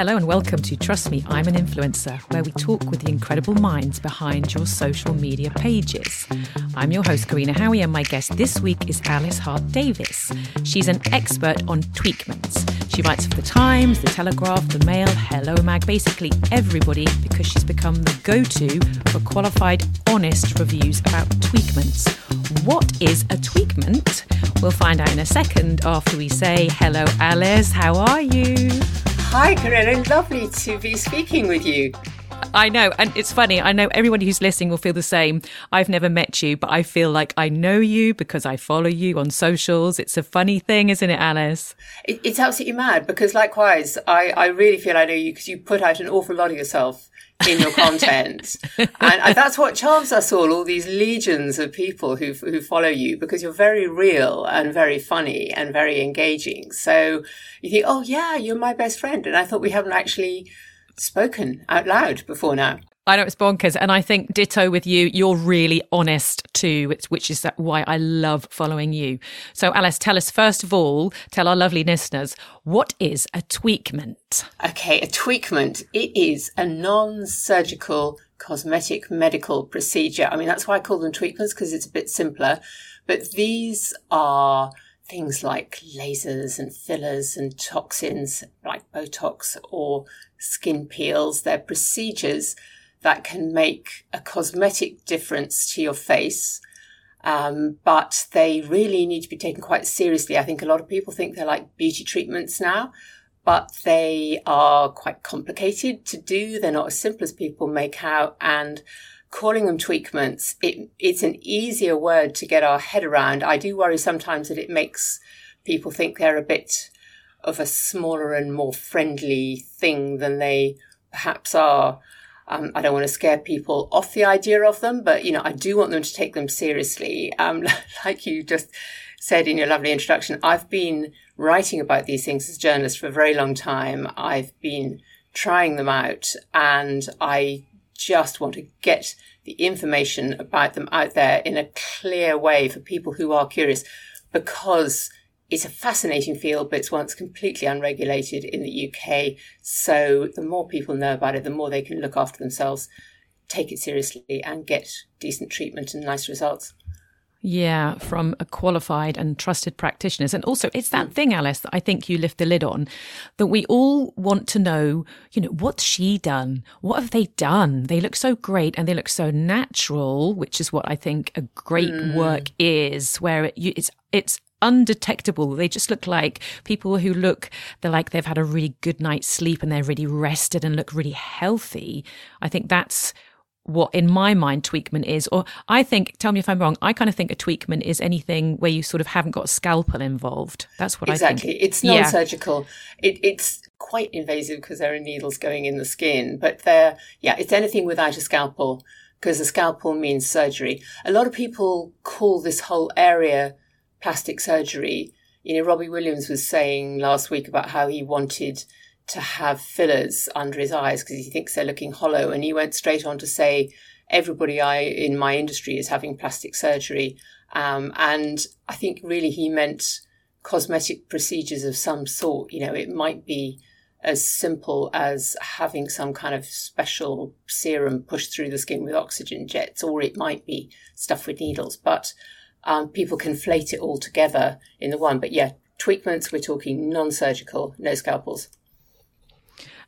Hello and welcome to Trust Me, I'm an Influencer, where we talk with the incredible minds behind your social media pages. I'm your host, Korinna Howie, and my guest this week is Alice Hart Davis. She's an expert on tweakments. She writes for The Times, The Telegraph, The Mail, Hello Mag, basically everybody, because she's become the go to for qualified, honest reviews about tweakments. What is a tweakment? We'll find out in a second after we say hello, Alice. How are you? Hi, Korinna. Lovely to be speaking with you. I know. And it's funny. I know everyone who's listening will feel the same. I've never met you, but I feel like I know you because I follow you on socials. It's a funny thing, isn't it, Alice? It, it's absolutely mad because likewise, I, I really feel I know you because you put out an awful lot of yourself in your content. and that's what charms us all, all these legions of people who, who follow you because you're very real and very funny and very engaging. So you think, oh yeah, you're my best friend. And I thought we haven't actually spoken out loud before now. I know it's bonkers. And I think ditto with you. You're really honest too, which is why I love following you. So, Alice, tell us first of all, tell our lovely listeners, what is a tweakment? Okay, a tweakment, it is a non surgical cosmetic medical procedure. I mean, that's why I call them tweakments because it's a bit simpler. But these are things like lasers and fillers and toxins like Botox or skin peels. They're procedures that can make a cosmetic difference to your face. Um, but they really need to be taken quite seriously. I think a lot of people think they're like beauty treatments now, but they are quite complicated to do. They're not as simple as people make out. And calling them tweakments, it, it's an easier word to get our head around. I do worry sometimes that it makes people think they're a bit of a smaller and more friendly thing than they perhaps are. Um, I don't want to scare people off the idea of them, but you know, I do want them to take them seriously. Um, like you just said in your lovely introduction, I've been writing about these things as a journalist for a very long time. I've been trying them out and I just want to get the information about them out there in a clear way for people who are curious because it's a fascinating field, but it's once completely unregulated in the UK. So the more people know about it, the more they can look after themselves, take it seriously, and get decent treatment and nice results. Yeah, from a qualified and trusted practitioners. And also, it's that mm. thing, Alice, that I think you lift the lid on that we all want to know, you know, what's she done? What have they done? They look so great and they look so natural, which is what I think a great mm. work is, where it, you, it's, it's undetectable. They just look like people who look, they're like they've had a really good night's sleep and they're really rested and look really healthy. I think that's what in my mind tweakment is or i think tell me if i'm wrong i kind of think a tweakment is anything where you sort of haven't got a scalpel involved that's what exactly. i think it's non-surgical yeah. it, it's quite invasive because there are needles going in the skin but they're yeah it's anything without a scalpel because a scalpel means surgery a lot of people call this whole area plastic surgery. You know, Robbie Williams was saying last week about how he wanted to have fillers under his eyes because he thinks they're looking hollow. And he went straight on to say, everybody I in my industry is having plastic surgery. Um, and I think really he meant cosmetic procedures of some sort. You know, it might be as simple as having some kind of special serum pushed through the skin with oxygen jets, or it might be stuff with needles. But um, people conflate it all together in the one. But yeah, tweakments, we're talking non surgical, no scalpels.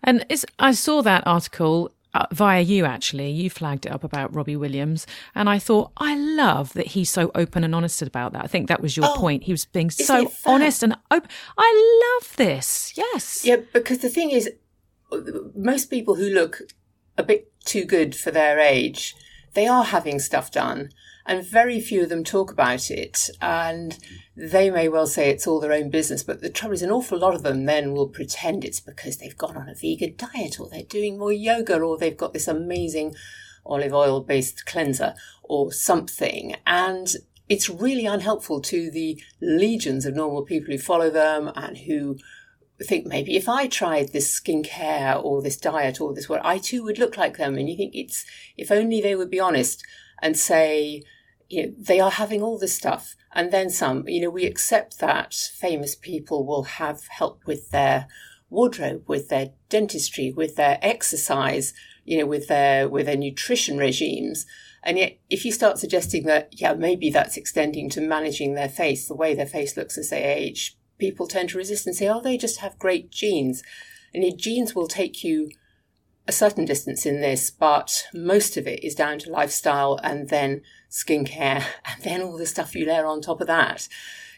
And I saw that article uh, via you actually. You flagged it up about robbie williams. And i thought i love that he's so open and honest about that. I think that was your oh, point. He was being so honest and open i love this. Yes. Yeah because the thing is most people who look a bit too good for their age they are having stuff done and very few of them talk about it. And they may well say it's all their own business, but the trouble is, an awful lot of them then will pretend it's because they've gone on a vegan diet or they're doing more yoga or they've got this amazing olive oil based cleanser or something. And it's really unhelpful to the legions of normal people who follow them and who think maybe if I tried this skincare or this diet or this what I too would look like them. And you think it's if only they would be honest and say, you know, they are having all this stuff and then some. You know, we accept that famous people will have help with their wardrobe, with their dentistry, with their exercise, you know, with their with their nutrition regimes. And yet, if you start suggesting that, yeah, maybe that's extending to managing their face, the way their face looks as they age, people tend to resist and say, oh, they just have great genes. And your genes will take you a certain distance in this, but most of it is down to lifestyle and then skincare and then all the stuff you layer on top of that.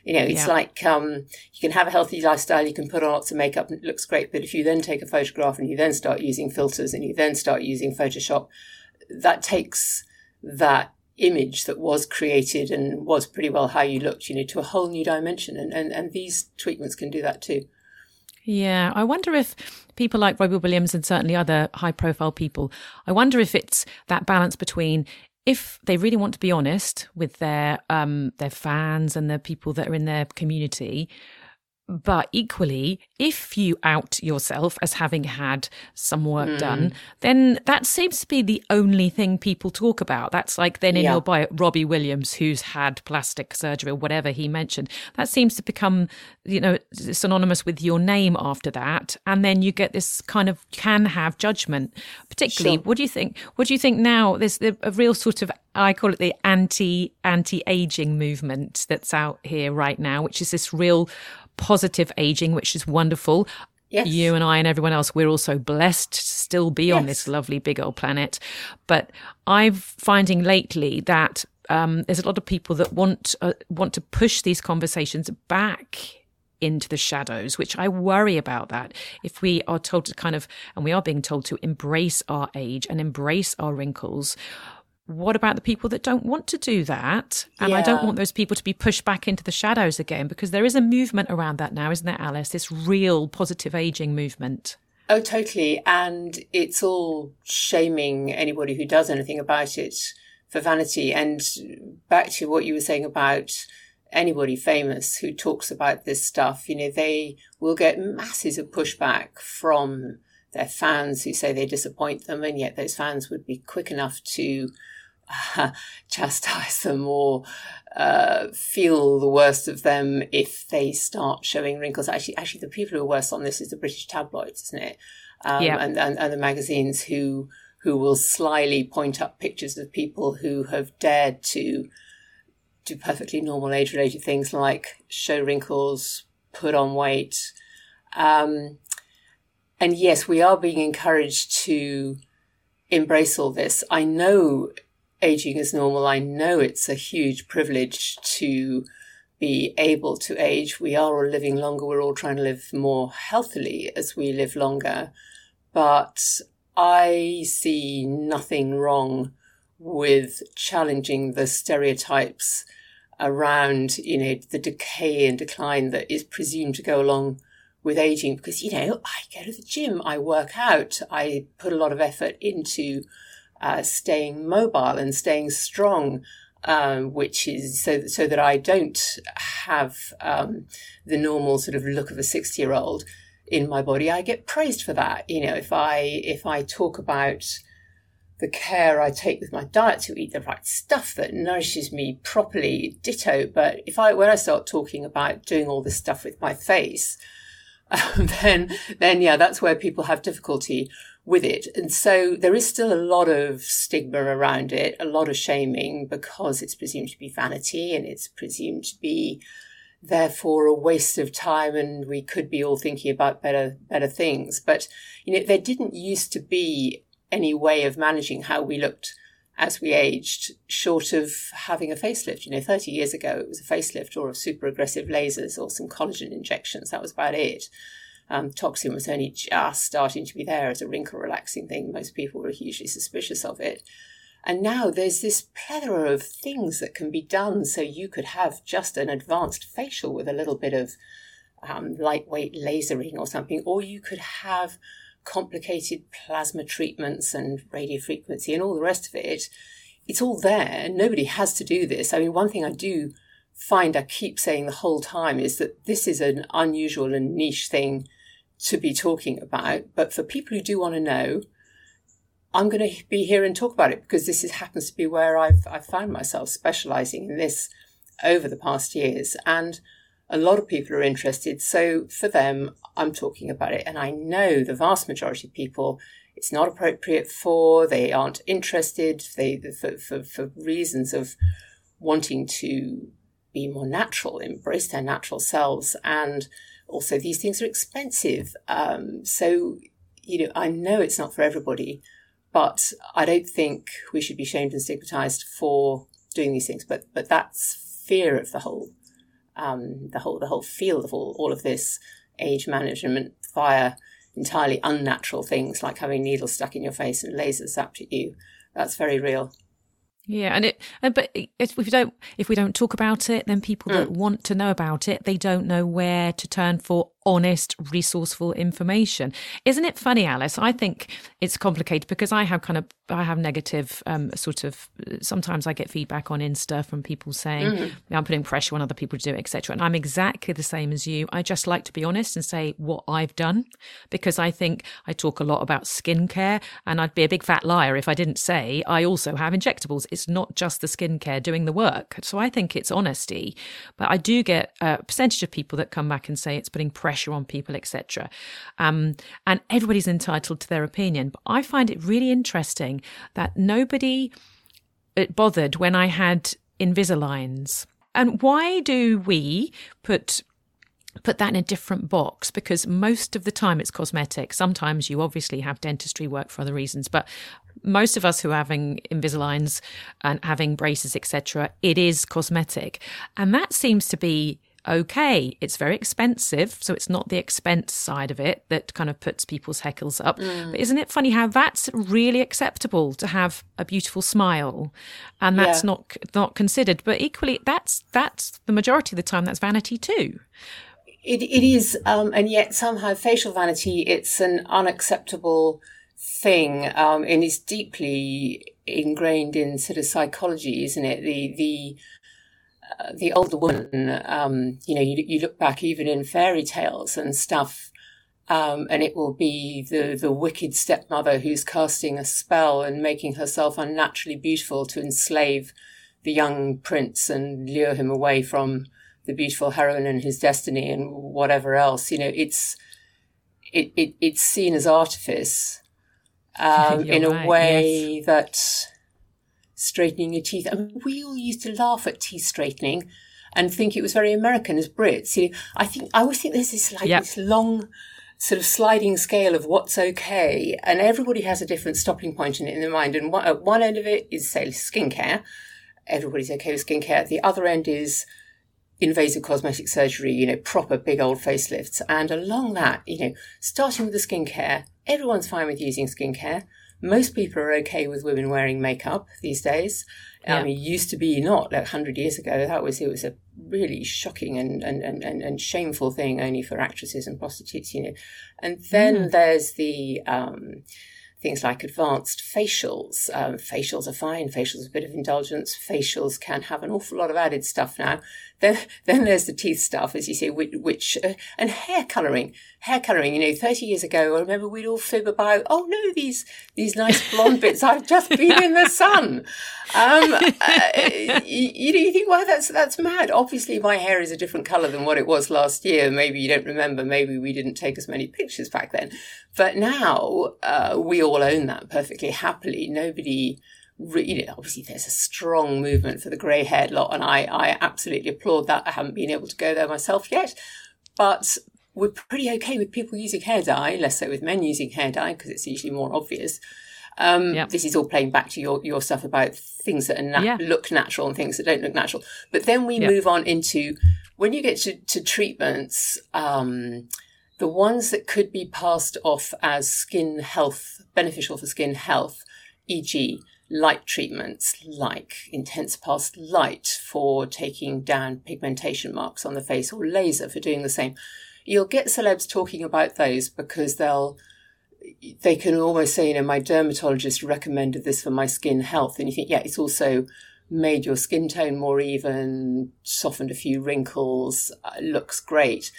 You know, it's yeah. like um, you can have a healthy lifestyle, you can put on lots of makeup and it looks great, but if you then take a photograph and you then start using filters and you then start using Photoshop, that takes that image that was created and was pretty well how you looked, you know, to a whole new dimension. And, and, and these treatments can do that too. Yeah, I wonder if people like Robbie Williams and certainly other high profile people, I wonder if it's that balance between if they really want to be honest with their um, their fans and the people that are in their community, but equally, if you out yourself as having had some work mm. done, then that seems to be the only thing people talk about. That's like then in yeah. your bio, Robbie Williams, who's had plastic surgery or whatever he mentioned. That seems to become, you know, synonymous with your name after that. And then you get this kind of can have judgment. Particularly, sure. what do you think? What do you think now? There's a real sort of I call it the anti anti aging movement that's out here right now, which is this real positive aging, which is wonderful. Yes. You and I and everyone else, we're also blessed to still be yes. on this lovely big old planet. But I'm finding lately that um, there's a lot of people that want uh, want to push these conversations back into the shadows, which I worry about that. If we are told to kind of, and we are being told to embrace our age and embrace our wrinkles, what about the people that don't want to do that? And yeah. I don't want those people to be pushed back into the shadows again because there is a movement around that now, isn't there, Alice? This real positive aging movement. Oh, totally. And it's all shaming anybody who does anything about it for vanity. And back to what you were saying about anybody famous who talks about this stuff, you know, they will get masses of pushback from their fans who say they disappoint them. And yet those fans would be quick enough to chastise them or uh, feel the worst of them if they start showing wrinkles. Actually, actually, the people who are worse on this is the British tabloids, isn't it? Um, yeah. and, and, and the magazines who who will slyly point up pictures of people who have dared to do perfectly normal age related things like show wrinkles, put on weight. Um, and yes, we are being encouraged to embrace all this. I know aging is normal. I know it's a huge privilege to be able to age. We are all living longer. We're all trying to live more healthily as we live longer. But I see nothing wrong with challenging the stereotypes around, you know, the decay and decline that is presumed to go along with aging because, you know, I go to the gym, I work out, I put a lot of effort into uh, staying mobile and staying strong. Um, which is so so that I don't have um, the normal sort of look of a sixty year old in my body. I get praised for that. You know, if I if I talk about the care I take with my diet to eat the right stuff that nourishes me properly, ditto. But if I when I start talking about doing all this stuff with my face, um, then then yeah, that's where people have difficulty with it. And so there is still a lot of stigma around it, a lot of shaming because it's presumed to be vanity and it's presumed to be therefore a waste of time and we could be all thinking about better better things. But you know, there didn't used to be any way of managing how we looked as we aged, short of having a facelift. You know, 30 years ago, it was a facelift or a super aggressive lasers or some collagen injections. That was about it. Um, toxin was only just starting to be there as a wrinkle relaxing thing. Most people were hugely suspicious of it. And now there's this plethora of things that can be done so you could have just an advanced facial with a little bit of um, lightweight lasering or something, or you could have complicated plasma treatments and radiofrequency and all the rest of it. It's all there. Nobody has to do this. I mean, one thing I do find I keep saying the whole time is that this is an unusual and niche thing to be talking about. But for people who do want to know, I'm going to be here and talk about it because this is, happens to be where I've, I've found myself specializing in this over the past years. And A lot of people are interested. So for them, I'm talking about it. And I know the vast majority of people it's not appropriate for, they aren't interested, they, for, for, for reasons of wanting to be more natural, embrace their natural selves. And also, these things are expensive. Um, so, you know, I know it's not for everybody, but I don't think we should be shamed and stigmatized for doing these things. But, but that's fear of the whole, um, the whole, the whole field of all, all of this age management via entirely unnatural things like having needles stuck in your face and lasers zapped at you. That's very real. Yeah, and it, but if we don't, if we don't talk about it, then people mm. that want to know about it, they don't know where to turn for honest, resourceful information. Isn't it funny, Alice? I think it's complicated because I have kind of I have negative um, sort of. Sometimes I get feedback on Insta from people saying mm. I'm putting pressure on other people to do it, etc. And I'm exactly the same as you. I just like to be honest and say what I've done because I think I talk a lot about skincare, and I'd be a big fat liar if I didn't say I also have injectables. It's not just the skincare doing the work. So I think it's honesty, but I do get a percentage of people that come back and say it's putting pressure pressure on people, etc. Um, and everybody's entitled to their opinion. But I find it really interesting that nobody uh, bothered when I had Invisaligns. And why do we put put that in a different box because most of the time it's cosmetic. Sometimes you obviously have dentistry work for other reasons, but most of us who are having Invisaligns and having braces, etc., it is cosmetic. And that seems to be okay. It's very expensive, so it's not the expense side of it that kind of puts people's heckles up. Mm. But isn't it funny how that's really acceptable to have a beautiful smile, and that's yeah. not not considered? But equally, that's that's the majority of the time that's vanity too. It it is, um, and yet somehow facial vanity it's an unacceptable thing, um, and is deeply ingrained in sort of psychology, isn't it? The the the older woman, um, you know, you, you look back even in fairy tales and stuff, um, and it will be the, the wicked stepmother who's casting a spell and making herself unnaturally beautiful to enslave the young prince and lure him away from the beautiful heroine and his destiny and whatever else. You know, it's it, it it's seen as artifice um, in a right, way yes. that straightening your teeth. I mean, we all used to laugh at teeth straightening and think it was very American as Brits. You know, I think I always think there's this like yep. this long sort of sliding scale of what's okay, and everybody has a different stopping point in, in their mind. And one, at one end of it is say skincare. Everybody's okay with skincare. The other end is invasive cosmetic surgery, you know, proper big old facelifts. And along that, you know, starting with the skincare, everyone's fine with using skincare most people are okay with women wearing makeup these days. Yeah. Um, it used to be not like 100 years ago. That was, it was a really shocking and, and, and, and, shameful thing only for actresses and prostitutes, you know. And then mm. there's the, um, things like advanced facials. Um, facials are fine. Facials are a bit of indulgence. Facials can have an awful lot of added stuff now. Then, then there's the teeth stuff, as you say, which, which uh, and hair colouring. Hair colouring. You know, thirty years ago, I remember we'd all fib about, oh no, these these nice blonde bits. I've just been in the sun. Um, uh, you, you, know, you think, well, that's that's mad. Obviously, my hair is a different colour than what it was last year. Maybe you don't remember. Maybe we didn't take as many pictures back then. But now uh, we all own that perfectly happily. Nobody you know, obviously there's a strong movement for the grey haired lot, and I, I absolutely applaud that. I haven't been able to go there myself yet, but we're pretty okay with people using hair dye, less so with men using hair dye because it's usually more obvious. Um, yep. This is all playing back to your, your stuff about things that na- yeah. look natural and things that don't look natural. But then we yep. move on into when you get to, to treatments, um, the ones that could be passed off as skin health, beneficial for skin health, e.g., light treatments like intense pulsed light for taking down pigmentation marks on the face or laser for doing the same. You'll get celebs talking about those because they'll they can almost say, you know, my dermatologist recommended this for my skin health. And you think, yeah, it's also made your skin tone more even, softened a few wrinkles, uh, looks great.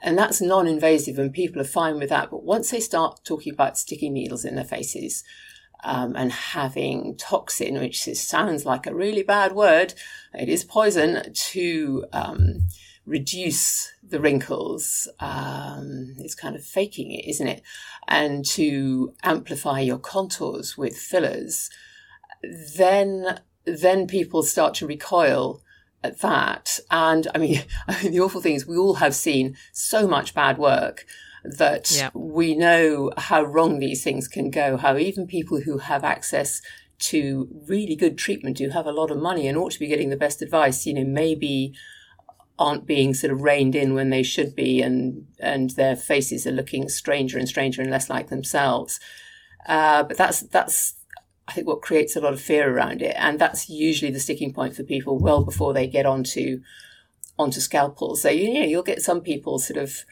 And that's non invasive and people are fine with that. But once they start talking about sticking needles in their faces, um, and having toxin, which is, sounds like a really bad word, it is poison, to um, reduce the wrinkles, um, it's kind of faking it, isn't it? And to amplify your contours with fillers, then then people start to recoil at that. And I mean, I mean, the awful thing is we all have seen so much bad work that yep. we know how wrong these things can go, how even people who have access to really good treatment, who have a lot of money and ought to be getting the best advice, you know, maybe aren't being sort of reined in when they should be and and their faces are looking stranger and stranger and less like themselves. Uh, but that's that's I think what creates a lot of fear around it, and that's usually the sticking point for people well before they get onto onto scalpels. So you know you'll get some people sort of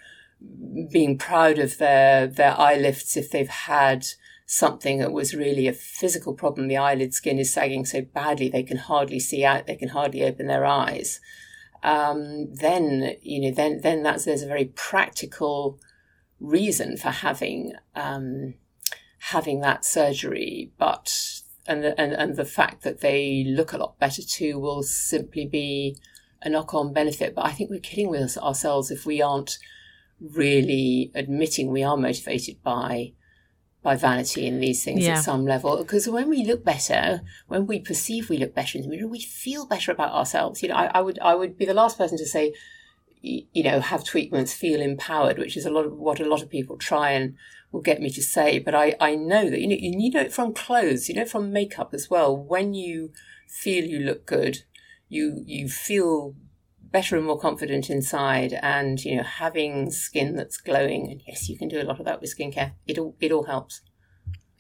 being proud of their their eye lifts if they've had something that was really a physical problem. The eyelid skin is sagging so badly they can hardly see out, they can hardly open their eyes. Um, then you know then then that's there's a very practical reason for having um, having that surgery, but and the, and and the fact that they look a lot better too will simply be a knock-on benefit. But I think we're kidding with ourselves if we aren't really admitting we are motivated by by vanity in these things yeah. at some level. Because when we look better, when we perceive we look better in the mirror, we feel better about ourselves. You know, I, I would I would be the last person to say, you know, have treatments, feel empowered, which is a lot of what a lot of people try and will get me to say. But I, I know that, you know, you know it from clothes, you know, from makeup as well. When you feel you look good, you, you feel better and more confident inside and, you know, having skin that's glowing. And yes, you can do a lot of that with skincare. It all, it all helps.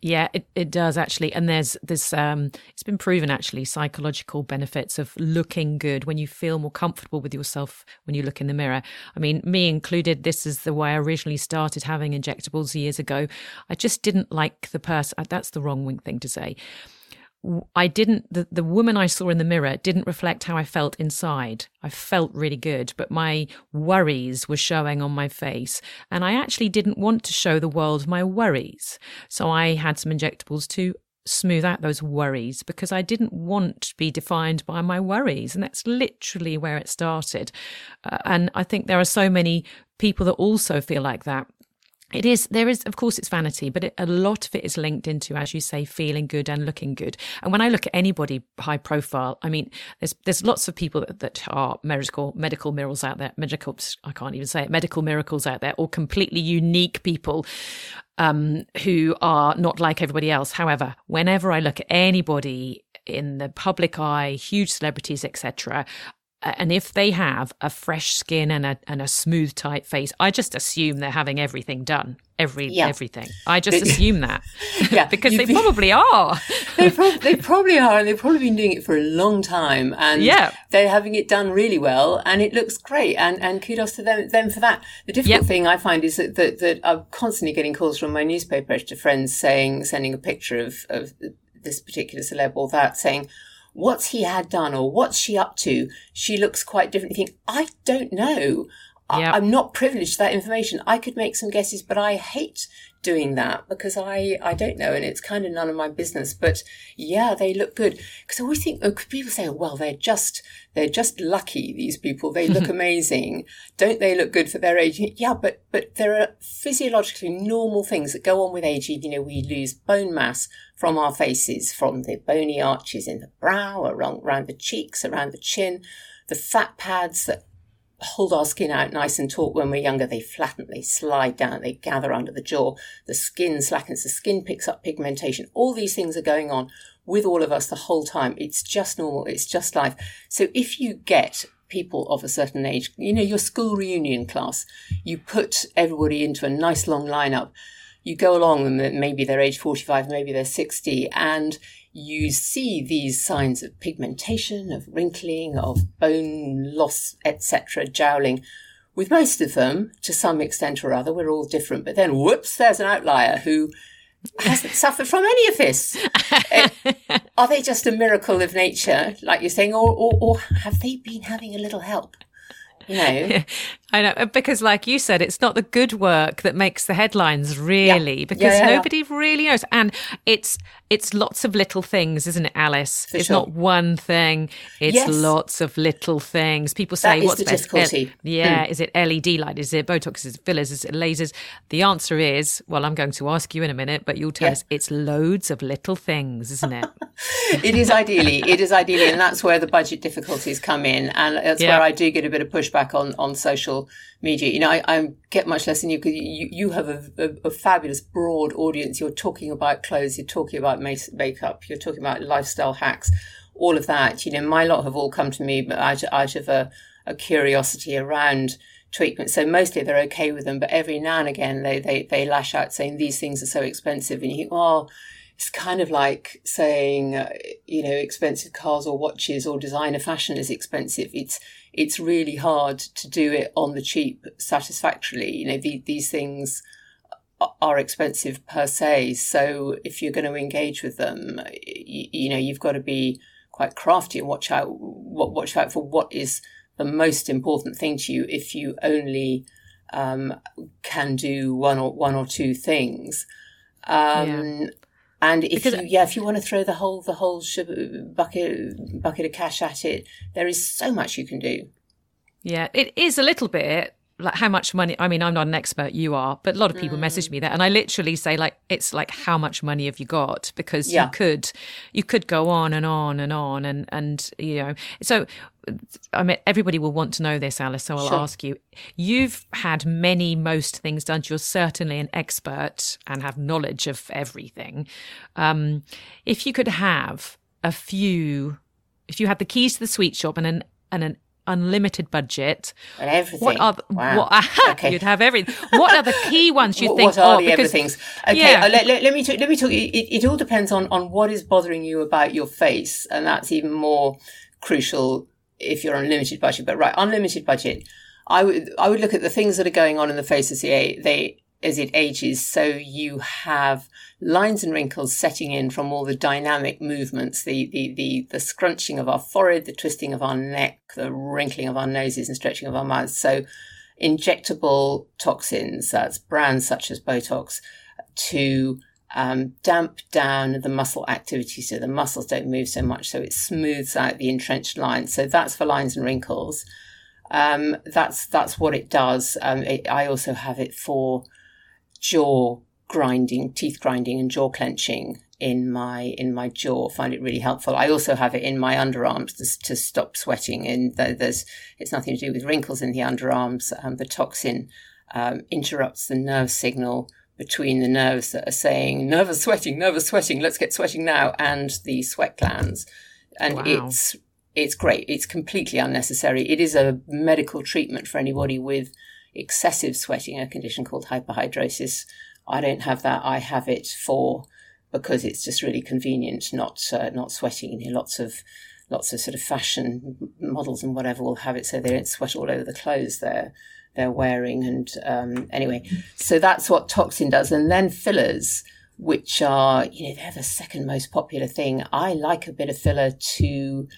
Yeah, it, it does actually. And there's this, um, it's been proven actually, psychological benefits of looking good when you feel more comfortable with yourself when you look in the mirror. I mean, me included, this is the way I originally started having injectables years ago. I just didn't like the person. Uh, that's the wrong wing thing to say. I didn't, the, the woman I saw in the mirror didn't reflect how I felt inside. I felt really good, but my worries were showing on my face. And I actually didn't want to show the world my worries. So I had some injectables to smooth out those worries because I didn't want to be defined by my worries. And that's literally where it started. Uh, and I think there are so many people that also feel like that it is there is of course it's vanity but it, a lot of it is linked into as you say feeling good and looking good. And when i look at anybody high profile i mean there's there's lots of people that, that are medical medical miracles out there medical i can't even say it medical miracles out there or completely unique people um, who are not like everybody else. However whenever i look at anybody in the public eye huge celebrities etc and if they have a fresh skin and a and a smooth tight face, I just assume they're having everything done, every yeah. everything. I just assume that, yeah, because they probably are. they, pro- they probably are, and they've probably been doing it for a long time, and yeah. they're having it done really well, and it looks great, and and kudos to them them for that. The difficult yep. thing I find is that, that that I'm constantly getting calls from my newspaper editor friends saying, sending a picture of of this particular celeb or that, saying what's he had done or what's she up to? She looks quite different. You think, I don't know. Yep. I, am not privileged to that information. I could make some guesses, but I hate doing that because I, I don't know and it's kind of none of my business. But yeah, they look good. Because I always think, oh, people say, well, they're just, they're just lucky, these people. They look amazing. Don't they look good for their age? Yeah, but, but there are physiologically normal things that go on with aging. You know, we lose bone mass from our faces, from the bony arches in the brow, around, around the cheeks, around the chin, the fat pads that hold our skin out nice and taut when we're younger. They flatten, they slide down, they gather under the jaw. The skin slackens, the skin picks up pigmentation. All these things are going on with all of us the whole time. It's just normal. It's just life. So if you get people of a certain age, you know, your school reunion class, you put everybody into a nice long lineup. You go along and maybe they're age 45, maybe they're 60 and you see these signs of pigmentation, of wrinkling, of bone loss, etc., jowling. With most of them, to some extent or other, we're all different. But then, whoops, there's an outlier who hasn't suffered from any of this. uh, are they just a miracle of nature, like you're saying, or, or, or have they been having a little help? You know, I know uh, because, like you said, it's not the good work that makes the headlines, really, Yeah. because Yeah, yeah, nobody really knows, and it's it's lots of little things, isn't it, Alice? For it's sure. not one thing; it's Yes. lots of little things. People say, That "What's the best?" difficulty. Yeah, hmm. is it LED light? Is it Botox? Is it fillers? Is it lasers? The answer is, well, I'm going to ask you in a minute, but you'll tell us it's loads of little things, isn't it? it is ideally, it is ideally, and that's where the budget difficulties come in, and that's where I do get a bit of pushback on on social media. You know, I, I get much less than you because you you have a, a, a fabulous broad audience. You're talking about clothes, you're talking about make- makeup, you're talking about lifestyle hacks, all of that. You know, my lot have all come to me out out of a, a curiosity around treatment. So mostly they're okay with them, but every now and again they they they lash out saying these things are so expensive, and you think, oh it's kind of like saying, uh, you know, expensive cars or watches or designer fashion is expensive. It's it's really hard to do it on the cheap satisfactorily. You know, the, these things are expensive per se. So if you're going to engage with them, you, you know, you've got to be quite crafty and watch out what watch out for what is the most important thing to you. If you only um, can do one or one or two things. Um, And if Because- you, yeah, if you want to throw the whole the whole sh- bucket bucket of cash at it, there is so much you can do. Yeah, it is a little bit like how much money. I mean, I'm not an expert, you are, but a lot of people message me that, and I literally say like, it's like, how much money have you got? Because Yeah. you could, you could go on and on and on, and and you know, so. I mean, everybody will want to know this, Alice. So I'll Sure. ask you. You've had many, most things done. You're certainly an expert and have knowledge of everything. Um, if you could have a few, if you had the keys to the sweet shop and an and an unlimited budget, And everything. what are the, wow. what Okay. you'd have everything? What are the key ones you What- think? what are oh, the because everythings? Okay, yeah. uh, let, let, let me talk, let me talk. It, it all depends on on what is bothering you about your face, and that's even more crucial if you're on limited budget. But right, unlimited budget, I would I would look at the things that are going on in the face as the they as it ages. So you have lines and wrinkles setting in from all the dynamic movements, the the the the scrunching of our forehead, the twisting of our neck, the wrinkling of our noses, and stretching of our mouths. So injectable toxins, that's brands such as Botox, to um, damp down the muscle activity so the muscles don't move so much, so it smooths out the entrenched lines. So that's for lines and wrinkles. Um, that's that's what it does. Um, it, I also have it for jaw grinding, teeth grinding, and jaw clenching in my in my jaw. Find it really helpful. I also have it in my underarms to, to stop sweating. And th- there's it's nothing to do with wrinkles in the underarms. Um, the toxin um, interrupts the nerve signal between the nerves that are saying nervous sweating, nervous sweating, let's get sweating now, and the sweat glands. And Wow. it's it's great. It's completely unnecessary. It is a medical treatment for anybody with excessive sweating, a condition called hyperhidrosis. I don't have that. I have it for because it's just really convenient, not uh, not sweating. You know, lots of lots of sort of fashion models and whatever will have it so they don't sweat all over the clothes they're they're wearing. And um, anyway, so that's what toxin does. And then fillers, which are you know they're the second most popular thing. I like a bit of filler to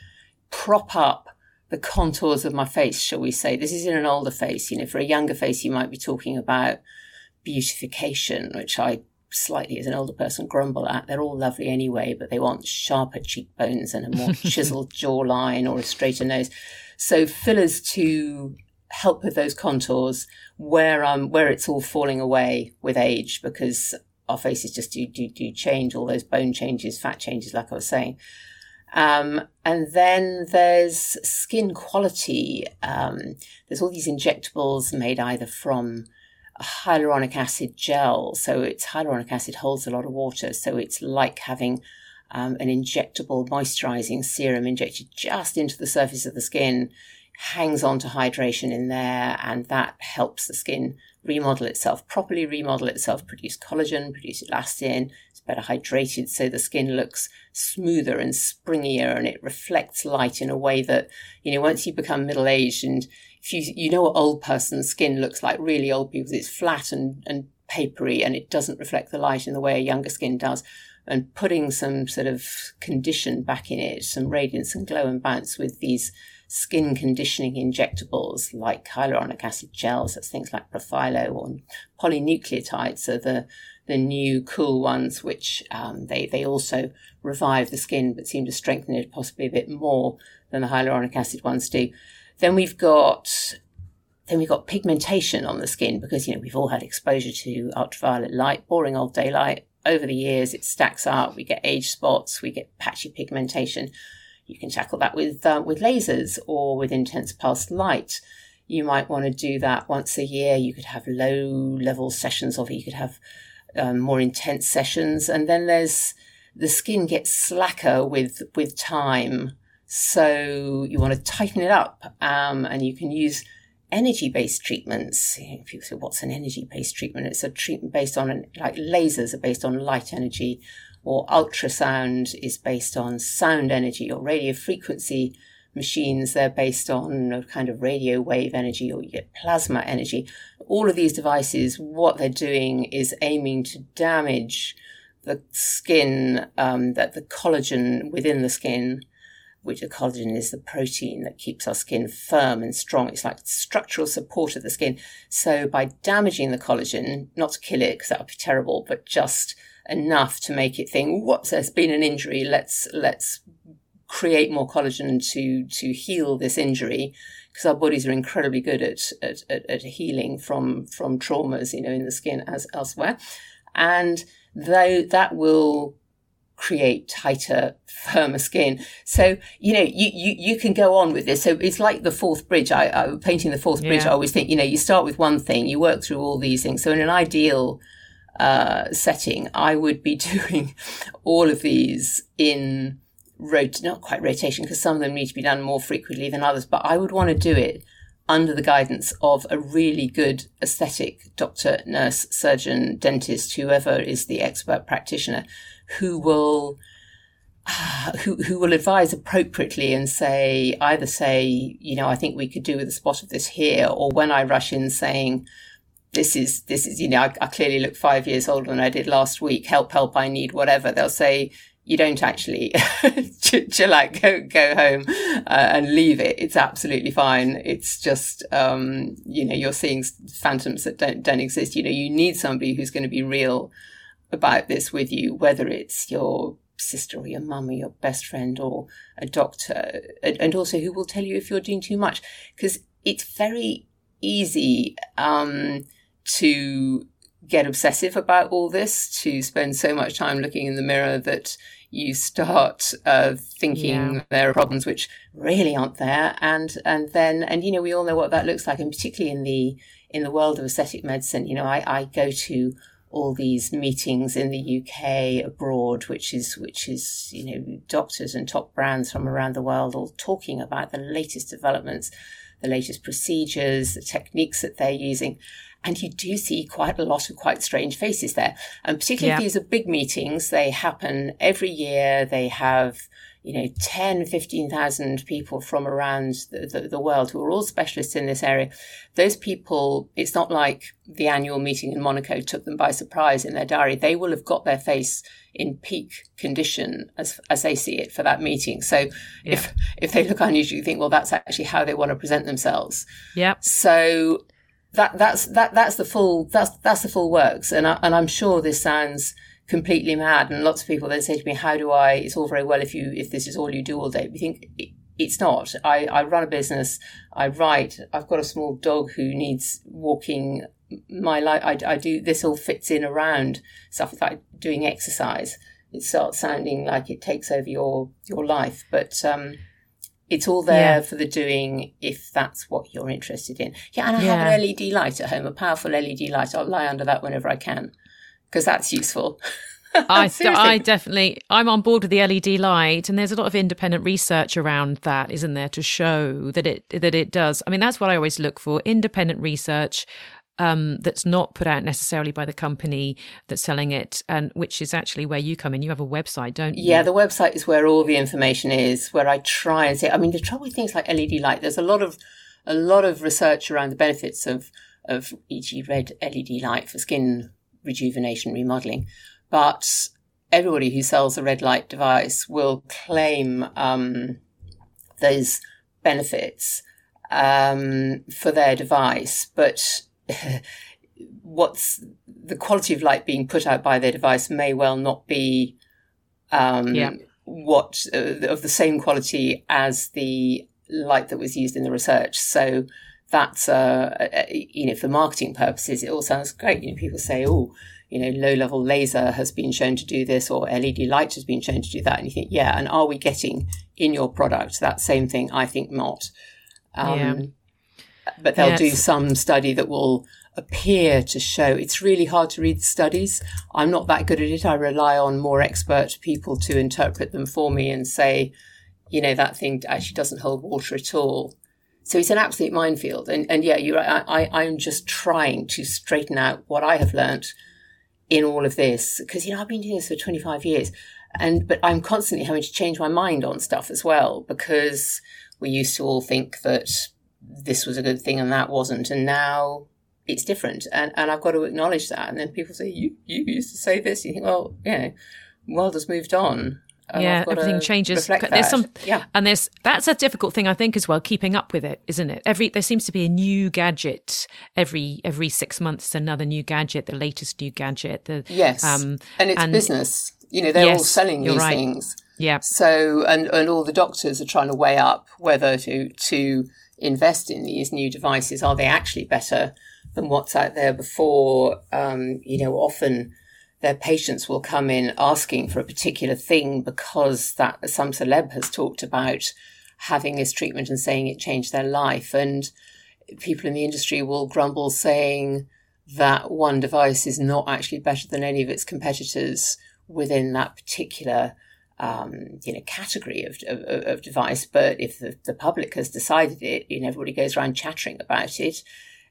prop up the contours of my face, shall we say. This is in an older face. You know, for a younger face, you might be talking about beautification, which I slightly as an older person grumble at. They're all lovely anyway, but they want sharper cheekbones and a more chiseled jawline or a straighter nose. So fillers to help with those contours where um where it's all falling away with age because our faces just do do do change all those bone changes, fat changes, like I was saying. Um, and then there's skin quality. Um, there's all these injectables made either from hyaluronic acid gel. So it's hyaluronic acid holds a lot of water. So it's like having um, an injectable moisturizing serum injected just into the surface of the skin, hangs on to hydration in there, and that helps the skin remodel itself, properly remodel itself, produce collagen, produce elastin. It's better hydrated, so the skin looks smoother and springier, and it reflects light in a way that you know once you become middle aged and if you you know what old person's skin looks like, really old people's, it's flat and and papery, and it doesn't reflect the light in the way a younger skin does. And putting some sort of condition back in it, some radiance and glow and bounce with these skin conditioning injectables like hyaluronic acid gels, that's things like Profhilo or polynucleotides are the, the new cool ones, which um, they, they also revive the skin but seem to strengthen it possibly a bit more than the hyaluronic acid ones do. Then we've got then we've got pigmentation on the skin because you know we've all had exposure to ultraviolet light, boring old daylight. Over the years, it stacks up. We get age spots. We get patchy pigmentation. You can tackle that with uh, with lasers or with intense pulsed light. You might want to do that once a year. You could have low level sessions of it. You could have um, more intense sessions, and then there's the skin gets slacker with with time. So you want to tighten it up, um, and you can use energy based treatments. People say, "What's an energy based treatment?" It's a treatment based on like lasers are based on light energy or ultrasound is based on sound energy or radio frequency machines. They're based on a kind of radio wave energy or you get plasma energy. All of these devices, what they're doing is aiming to damage the skin, um, that the collagen within the skin, which the collagen is the protein that keeps our skin firm and strong. It's like structural support of the skin. So by damaging the collagen, not to kill it because that would be terrible, but just enough to make it think, whoops, there's been an injury. Let's, let's create more collagen to, to heal this injury because our bodies are incredibly good at, at, at, at, healing from, from traumas, you know, in the skin as elsewhere. And though that will create tighter, firmer skin. So, you know, you, you, you can go on with this. So it's like the Forth Bridge. I, I painting the Forth Bridge. I always think, you know, you start with one thing, you work through all these things. So in an ideal uh, setting, I would be doing all of these in rot- not quite rotation because some of them need to be done more frequently than others, but I would want to do it under the guidance of a really good aesthetic doctor, nurse, surgeon, dentist, whoever is the expert practitioner who will who who will advise appropriately and say either say you know I think we could do with a spot of this here or when I rush in saying this is this is you know I, I, clearly look five years older than I did last week. Help, help! I need whatever. They'll say you don't actually chill out, go go home uh, and leave it. It's absolutely fine. It's just um, you know you're seeing phantoms that don't don't exist. You know you need somebody who's going to be real about this with you, whether it's your sister or your mum or your best friend or a doctor, and also who will tell you if you're doing too much because it's very easy. Um, to get obsessive about all this, to spend so much time looking in the mirror that you start uh, thinking yeah. there are problems which really aren't there, and and then and you know we all know what that looks like, and particularly in the in the world of aesthetic medicine, you know I, I go to all these meetings in the UK, abroad, which is which is you know doctors and top brands from around the world all talking about the latest developments, the latest procedures, the techniques that they're using. And you do see quite a lot of quite strange faces there. And particularly yeah. if these are big meetings, they happen every year. They have, you know, 10, 15,000 people from around the, the, the, world who are all specialists in this area. Those people, it's not like the annual meeting in Monaco took them by surprise in their diary. They will have got their face in peak condition as, as they see it for that meeting. So yeah. if, if they look unusual, you think, well, that's actually how they want to present themselves. Yeah. So that that's that that's the full that's that's the full works and I, and I'm sure this sounds completely mad and lots of people then say to me how do I it's all very well if you if this is all you do all day we think it's not I, I run a business I write I've got a small dog who needs walking my life I, I do this all fits in around stuff like doing exercise it starts sounding like it takes over your your life but um it's all there yeah. for the doing if that's what you're interested in. Yeah, and I yeah. have an LED light at home, a powerful LED light. I'll lie under that whenever I can because that's useful. I, I definitely, I'm on board with the LED light, and there's a lot of independent research around that, isn't there, to show that it that it does. I mean, that's what I always look for: independent research um, that's not put out necessarily by the company that's selling it, and which is actually where you come in. You have a website, don't you? Yeah, the website is where all the information is. Where I try and say, I mean, the trouble with things like LED light, there's a lot of a lot of research around the benefits of of e.g. red LED light for skin rejuvenation, remodeling, but everybody who sells a red light device will claim um, those benefits um, for their device, but what's the quality of light being put out by their device may well not be um, yeah. what uh, of the same quality as the light that was used in the research. So that's uh, uh, you know for marketing purposes, it all sounds great. You know, people say, "Oh, you know, low level laser has been shown to do this, or LED light has been shown to do that," and you think, "Yeah," and are we getting in your product that same thing? I think not. Um, yeah. But they'll yes. do some study that will appear to show. It's really hard to read studies. I'm not that good at it. I rely on more expert people to interpret them for me and say, you know, that thing actually doesn't hold water at all. So it's an absolute minefield. And, and yeah, you're right. I, I, am just trying to straighten out what I have learnt in all of this. Cause, you know, I've been doing this for 25 years and, but I'm constantly having to change my mind on stuff as well because we used to all think that this was a good thing and that wasn't. And now it's different. And, and I've got to acknowledge that. And then people say, you, you used to say this. You think, well, you know, world has moved on yeah, everything changes. There's some, yeah, and there's that's a difficult thing I think as well. Keeping up with it, isn't it? Every there seems to be a new gadget every every six months. Another new gadget, the latest new gadget. The yes, um, and it's and, business. You know, they're yes, all selling these right. things. Yeah. So and and all the doctors are trying to weigh up whether to to invest in these new devices. Are they actually better than what's out there before? Um, you know, often their patients will come in asking for a particular thing because that some celeb has talked about having this treatment and saying it changed their life. And people in the industry will grumble saying that one device is not actually better than any of its competitors within that particular um, you know category of, of, of, device. But if the, the public has decided it, you know, everybody goes around chattering about it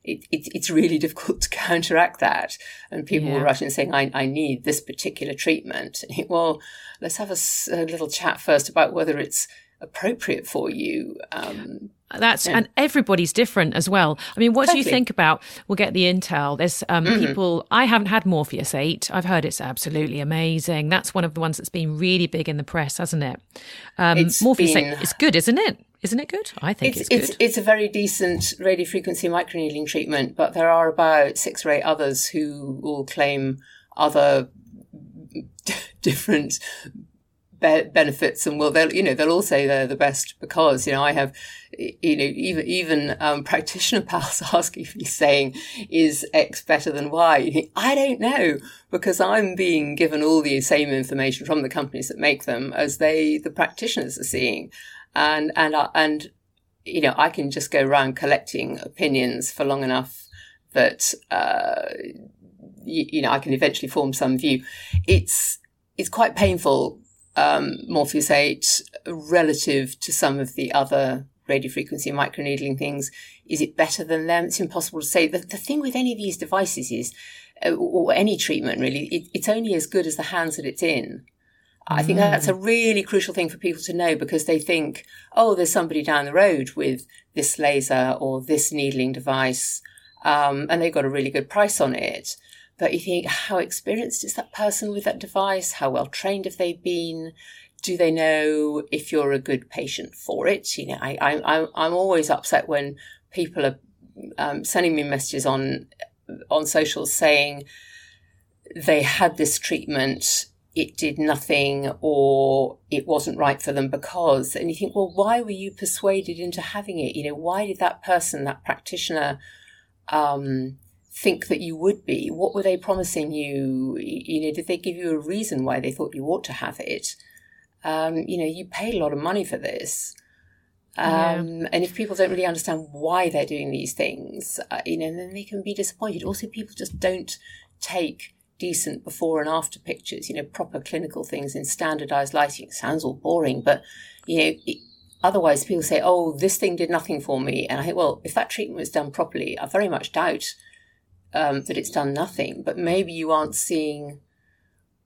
it, it, it's really difficult to counteract that. And people yeah. were writing saying, I, I need this particular treatment. well, let's have a, a, little chat first about whether it's appropriate for you. Um, that's yeah. and everybody's different as well. I mean, what totally. do you think about? We'll get the intel. There's um, mm-hmm. people. I haven't had Morpheus eight. I've heard it's absolutely amazing. That's one of the ones that's been really big in the press, hasn't it? Um, Morpheus been, eight is good, isn't it? Isn't it good? I think it's, it's, it's, it's a very decent radio frequency microneedling treatment, but there are about six or eight others who will claim other different be- benefits and will they'll you know they'll all say they're the best because you know I have you know even even um, practitioner pals asking me saying is X better than Y? I don't know because I'm being given all the same information from the companies that make them as they the practitioners are seeing and and and you know I can just go around collecting opinions for long enough that uh, you, you, know I can eventually form some view. It's it's quite painful. Um, Morpheus eight relative to some of the other radiofrequency microneedling things. Is it better than them? It's impossible to say. The, the thing with any of these devices is, uh, or any treatment really, it, it's only as good as the hands that it's in. I think that's a mm. really crucial thing for people to know because they think, oh, there's somebody down the road with this laser or this needling device, um, and they got a really good price on it. But you think, how experienced is that person with that device? How well trained have they been? Do they know if you're a good patient for it? You know, I, I, I'm always upset when people are um, sending me messages on on socials saying they had this treatment it did nothing or it wasn't right for them because and you think well why were you persuaded into having it? You know why did that person that practitioner um, think that you would be? What were they promising you? You know did they give you a reason why they thought you ought to have it? Um, you know you paid a lot of money for this. Um, yeah. and if people don't really understand why they're doing these things uh, you know then they can be disappointed. Also people just don't take decent before and after pictures, you know, proper clinical things in standardized lighting. It sounds all boring, but, you know, it, otherwise people say, oh, this thing did nothing for me. And I think, well, if that treatment was done properly, I very much doubt um, that it's done nothing, but maybe you aren't seeing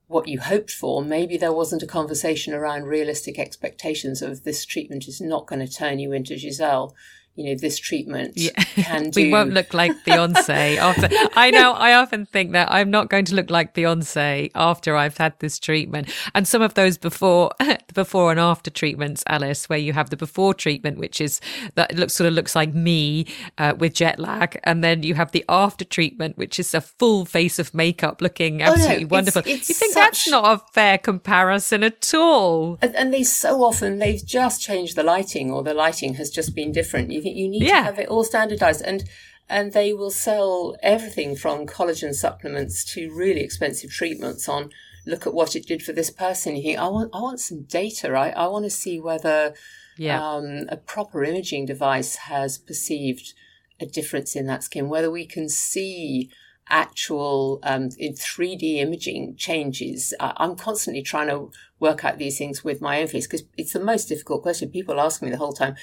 what you hoped for. Maybe there wasn't a conversation around realistic expectations of this treatment is not going to turn you into Giselle. You know, this treatment yeah. can do. we won't look like Beyonce after. I know. I often think that I'm not going to look like Beyonce after I've had this treatment. And some of those before, before and after treatments, Alice, where you have the before treatment, which is that looks sort of looks like me uh, with jet lag, and then you have the after treatment, which is a full face of makeup, looking absolutely oh, no, wonderful. It's, it's you think such... that's not a fair comparison at all? And, and they so often they've just changed the lighting, or the lighting has just been different. You think you need yeah. to have it all standardized and and they will sell everything from collagen supplements to really expensive treatments on look at what it did for this person you think i want i want some data right i want to see whether yeah. um, a proper imaging device has perceived a difference in that skin whether we can see actual um, in 3D imaging changes. I'm constantly trying to work out these things with my own face because it's the most difficult question. People ask me the whole time,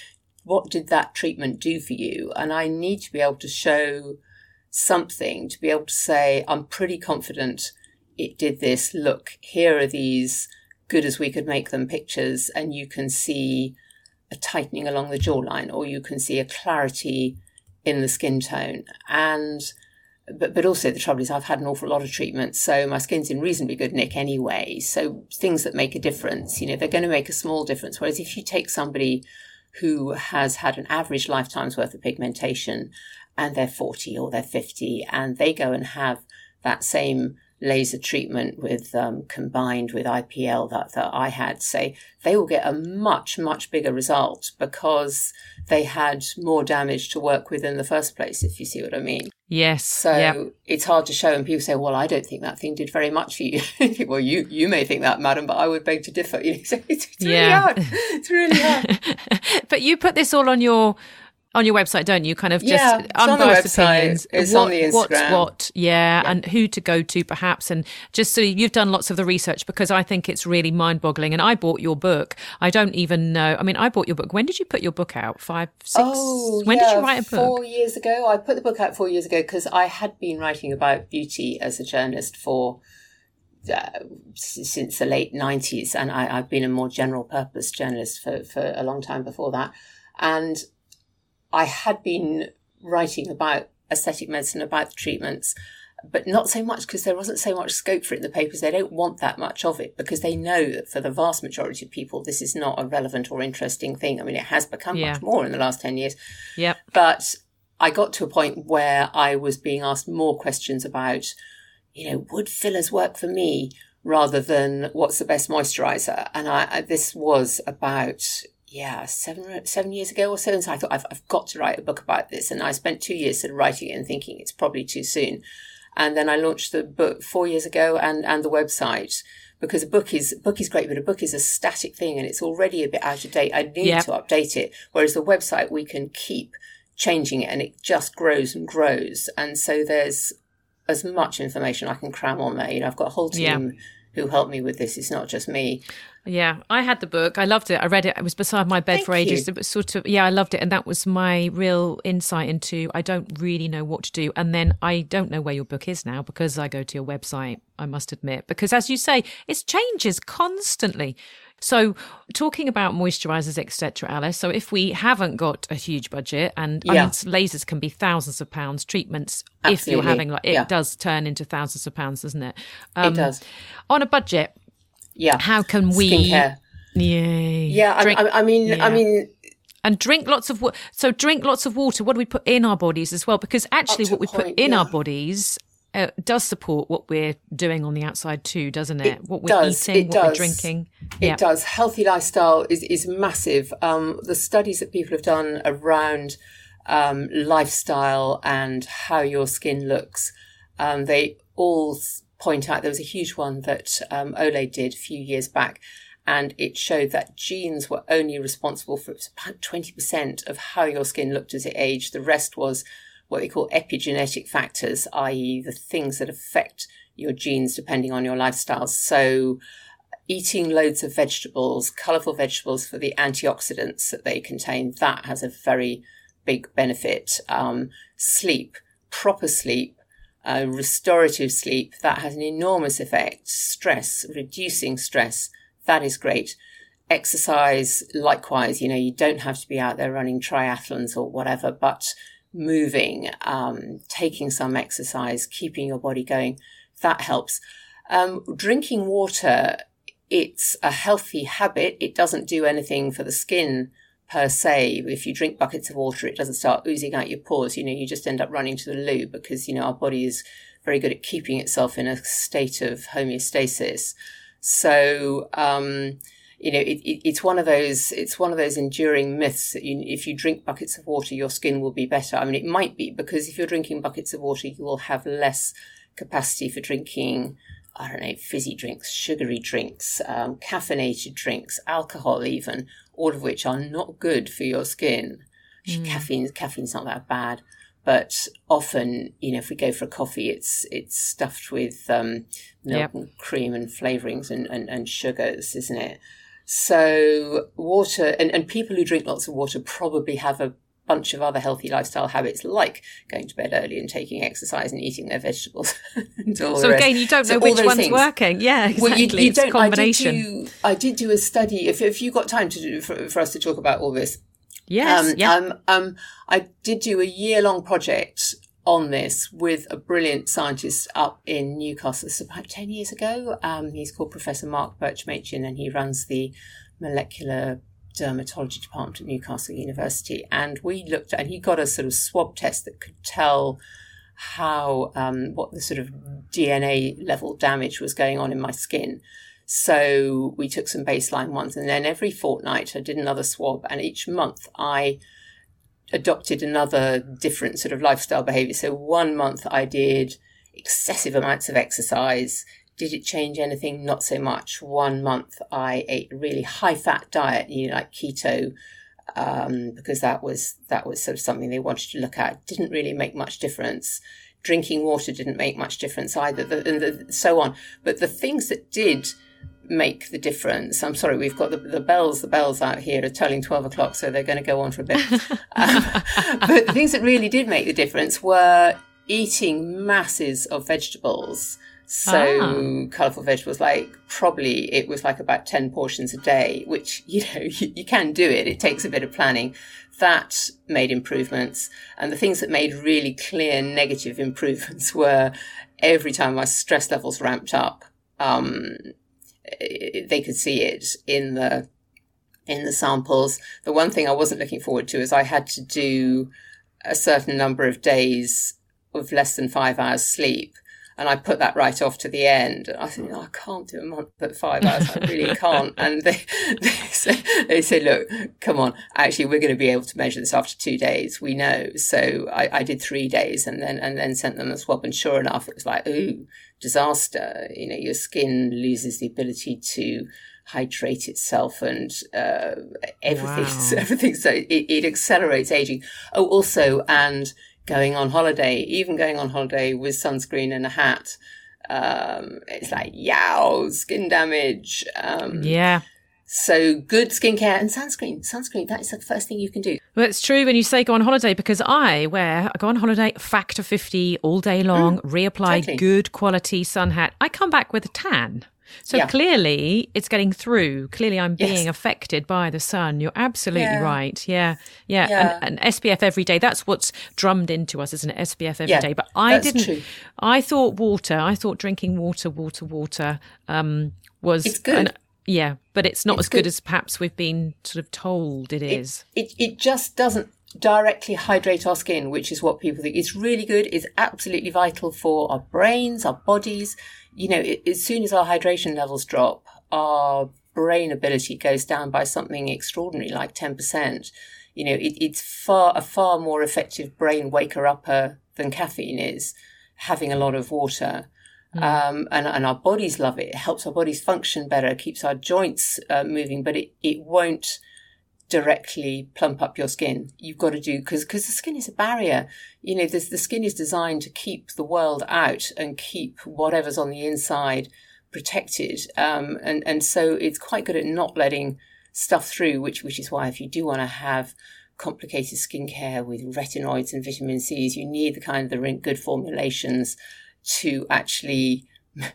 what did that treatment do for you? And I need to be able to show something to be able to say, I'm pretty confident it did this. Look, here are these good as we could make them pictures, and you can see a tightening along the jawline, or you can see a clarity in the skin tone. And but but also the trouble is I've had an awful lot of treatments, so my skin's in reasonably good nick anyway. So things that make a difference, you know, they're going to make a small difference. Whereas if you take somebody who has had an average lifetime's worth of pigmentation and they're 40 or they're 50 and they go and have that same laser treatment with um, combined with IPL that, that I had, say, they will get a much, much bigger result because they had more damage to work with in the first place, if you see what I mean. Yes. So yep. it's hard to show, and people say, "Well, I don't think that thing did very much for you." well, you you may think that, madam, but I would beg to differ. You know, so it's, it's really yeah. hard. It's really hard. but you put this all on your on your website, don't you? Kind of just yeah, unbiased opinions. It's what, on the Instagram. What's what, yeah, yeah, and who to go to, perhaps, and just so you've done lots of the research because I think it's really mind-boggling. And I bought your book. I don't even know. I mean, I bought your book. When did you put your book out? Five, six. Oh, when yeah, did you write a book? Four years ago. I put the book out four years ago because I had been writing about beauty as a journalist for. Uh, since the late 90s, and I, have been a more general purpose journalist for, for a long time before that. And I had been writing about aesthetic medicine, about the treatments, but not so much because there wasn't so much scope for it in the papers. They don't want that much of it because they know that for the vast majority of people, this is not a relevant or interesting thing. I mean, it has become yeah. much more in the last 10 years. Yeah. But I got to a point where I was being asked more questions about, you know, would fillers work for me rather than what's the best moisturizer? And I, this was about yeah, seven seven years ago or so. And so I thought I've I've got to write a book about this. And I spent two years sort of writing it and thinking it's probably too soon. And then I launched the book four years ago and and the website because a book is a book is great, but a book is a static thing and it's already a bit out of date. I need yep. to update it. Whereas the website we can keep changing it and it just grows and grows. And so there's as much information I can cram on there. You know, I've got a whole team who helped me with this. It's not just me. Yeah, I had the book. I loved it. I read it. It was beside my bed Thank for ages. It was sort of yeah, I loved it, and that was my real insight into. I don't really know what to do, and then I don't know where your book is now because I go to your website. I must admit, because as you say, it changes constantly. So, talking about moisturizers, etc., Alice. So, if we haven't got a huge budget, and yeah. I mean, lasers can be thousands of pounds, treatments, Absolutely. if you're having like, it yeah. does turn into thousands of pounds, doesn't it? Um, it does. On a budget, yeah. How can we? Skincare. Yeah. Yeah. Drink, I, I, mean, yeah. I mean, and drink lots of water. So drink lots of water. What do we put in our bodies as well? Because actually, what we point, put in yeah. our bodies uh, does support what we're doing on the outside too, doesn't it? it what we're does. eating, what does. we're drinking. It does. Healthy lifestyle is is massive. Um, the studies that people have done around um, lifestyle and how your skin looks, um, they all point out there was a huge one that um, did a few years back, and it showed that genes were only responsible for about 20% of how your skin looked as it aged. The rest was what they call epigenetic factors, i.e., the things that affect your genes depending on your lifestyles. So, eating loads of vegetables, colourful vegetables for the antioxidants that they contain, that has a very big benefit. Um, sleep, proper sleep, uh, restorative sleep, that has an enormous effect. Stress, reducing stress, that is great. exercise, likewise, you know, you don't have to be out there running triathlons or whatever, but moving, um, taking some exercise, keeping your body going, that helps. Um, drinking water, it's a healthy habit. It doesn't do anything for the skin per se. If you drink buckets of water, it doesn't start oozing out your pores. You know, you just end up running to the loo because, you know, our body is very good at keeping itself in a state of homeostasis. So, um, you know, it, it, it's one of those, it's one of those enduring myths that you, if you drink buckets of water, your skin will be better. I mean, it might be because if you're drinking buckets of water, you will have less capacity for drinking, I don't know, fizzy drinks, sugary drinks, um, caffeinated drinks, alcohol even, all of which are not good for your skin. Mm. Caffeine, caffeine's not that bad but often, you know, if we go for a coffee, it's it's stuffed with um, milk yep. and cream and flavorings and, and, and sugars, isn't it? So water and, and people who drink lots of water probably have a bunch of other healthy lifestyle habits like going to bed early and taking exercise and eating their vegetables. so again, you don't know which one's things. working. Yeah, exactly. Well, you, you it's don't, combination. I did, do, I did do a study. If, if you got time to do for, for us to talk about all this, yes, um, yeah. Um, um, I did do a year long project on this with a brilliant scientist up in Newcastle. This about 10 years ago. Um, he's called Professor Mark Birch-Machin and he runs the molecular dermatology department at Newcastle University. And we looked at, and he got a sort of swab test that could tell how, um, what the sort of DNA level damage was going on in my skin. So we took some baseline ones and then every fortnight I did another swab and each month I adopted another different sort of lifestyle behavior. So one month I did excessive amounts of exercise. Did it change anything? Not so much. One month I ate a really high fat diet, you know, like keto, um, because that was, that was sort of something they wanted to look at. Didn't really make much difference. Drinking water didn't make much difference either, the, and the, so on. But the things that did, make the difference. I'm sorry, we've got the, the bells, the bells out here are tolling 12 o'clock, so they're going to go on for a bit. um, but the things that really did make the difference were eating masses of vegetables. So ah. colourful vegetables, like probably it was like about 10 portions a day, which, you know, you, you can do it. It takes a bit of planning. That made improvements. And the things that made really clear negative improvements were every time my stress levels ramped up, um, they could see it in the in the samples. The one thing I wasn't looking forward to is I had to do a certain number of days of less than five hours sleep. And I put that right off to the end. I said, no, I can't do a month at five hours. I really can't. And they, they say, they say, look, come on. Actually, we're going to be able to measure this after two days. We know. So I, I did three days and then, and then sent them a swab. And sure enough, it was like, ooh, disaster. You know, your skin loses the ability to hydrate itself and uh, everything. Wow. Everything. So it, it accelerates aging. Oh, also, and going on holiday, even going on holiday with sunscreen and a hat. Um, it's like, yow, skin damage. Um, yeah. So good skincare and sunscreen. Sunscreen, that is the first thing you can do. Well, it's true when you say go on holiday because I wear, I go on holiday factor 50 all day long, mm, reapply totally. good quality sun hat. I come back with a tan. So yeah. clearly it's getting through. Clearly I'm being yes. affected by the sun. You're absolutely yeah. right. Yeah. Yeah. yeah. And, and, SPF every day. That's what's drummed into us, isn't it? SPF every day. But I didn't, true. I thought water, I thought drinking water, water, water, um, was it's good. An, yeah, but it's not it's as good, good, as perhaps we've been sort of told it is. It, it, it just doesn't directly hydrate our skin, which is what people think. is really good. is absolutely vital for our brains, our bodies. You know, it, as soon as our hydration levels drop, our brain ability goes down by something extraordinary, like 10%. You know, it, it's far, a far more effective brain waker upper than caffeine is, having a lot of water. Mm. Um, and, and our bodies love it. It helps our bodies function better, keeps our joints uh, moving, but it, it won't directly plump up your skin. You've got to do, because because the skin is a barrier. You know, the, the skin is designed to keep the world out and keep whatever's on the inside protected. Um, and, and so it's quite good at not letting stuff through, which, which is why if you do want to have complicated skincare with retinoids and vitamin C's, you need the kind of the good formulations to actually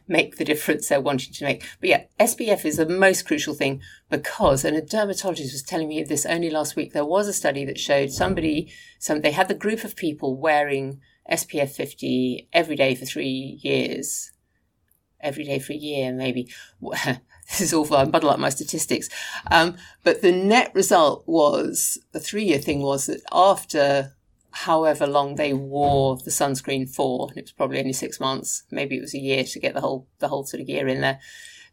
make the difference they're wanting to make. But yeah, SPF is the most crucial thing because, and a dermatologist was telling me this only last week, there was a study that showed somebody, some, they had the group of people wearing SPF 50 every day for three years, every day for a year, maybe. this is awful. I muddle up my statistics. Um, but the net result was the three year thing was that after however long they wore the sunscreen for, and it was probably only six months, maybe it was a year to get the whole, the whole sort of year in there.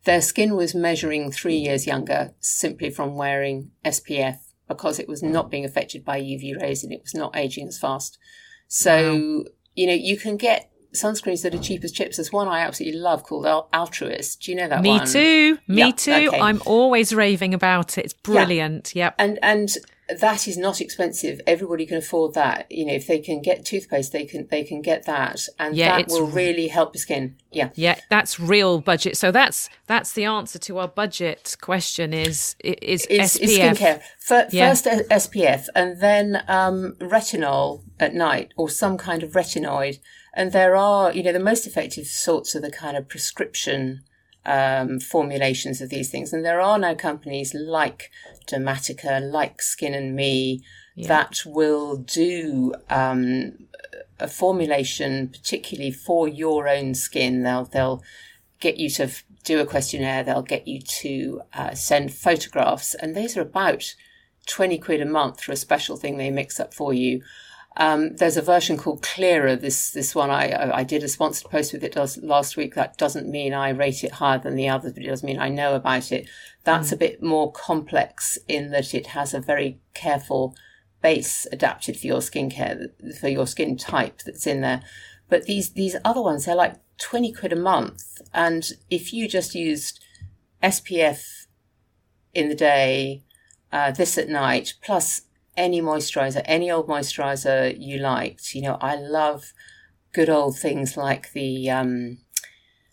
Their skin was measuring three years younger simply from wearing SPF because it was not being affected by UV rays and it was not aging as fast. So, wow. you know, you can get sunscreens that are cheap as chips. There's one I absolutely love called Altruist. Do you know that Me one? too. Me too. Okay. I'm always raving about it. It's brilliant. Yeah. Yep. And and that is not expensive. Everybody can afford that. You know, if they can get toothpaste, they can they can get that, and yeah, that will really help the skin. Yeah, yeah, that's real budget. So that's that's the answer to our budget question: is is, is SPF is skincare For, yeah. first SPF, and then um, retinol at night, or some kind of retinoid. And there are, you know, the most effective sorts of the kind of prescription um, formulations of these things. And there are now companies like Dermatica, like Skin and Me, yeah. that will do um, a formulation particularly for your own skin. They'll they'll get you to do a questionnaire. They'll get you to uh, send photographs, and these are about twenty quid a month for a special thing they mix up for you. Um, there's a version called Klira. This this one I I did a sponsored post with it last week. That doesn't mean I rate it higher than the others, but it does mean I know about it. That's mm. a bit more complex in that it has a very careful base adapted for your skincare for your skin type that's in there. But these these other ones they're like twenty quid a month, and if you just used SPF in the day, uh, this at night, plus any moisturizer, any old moisturizer you liked. You know, I love good old things like the um,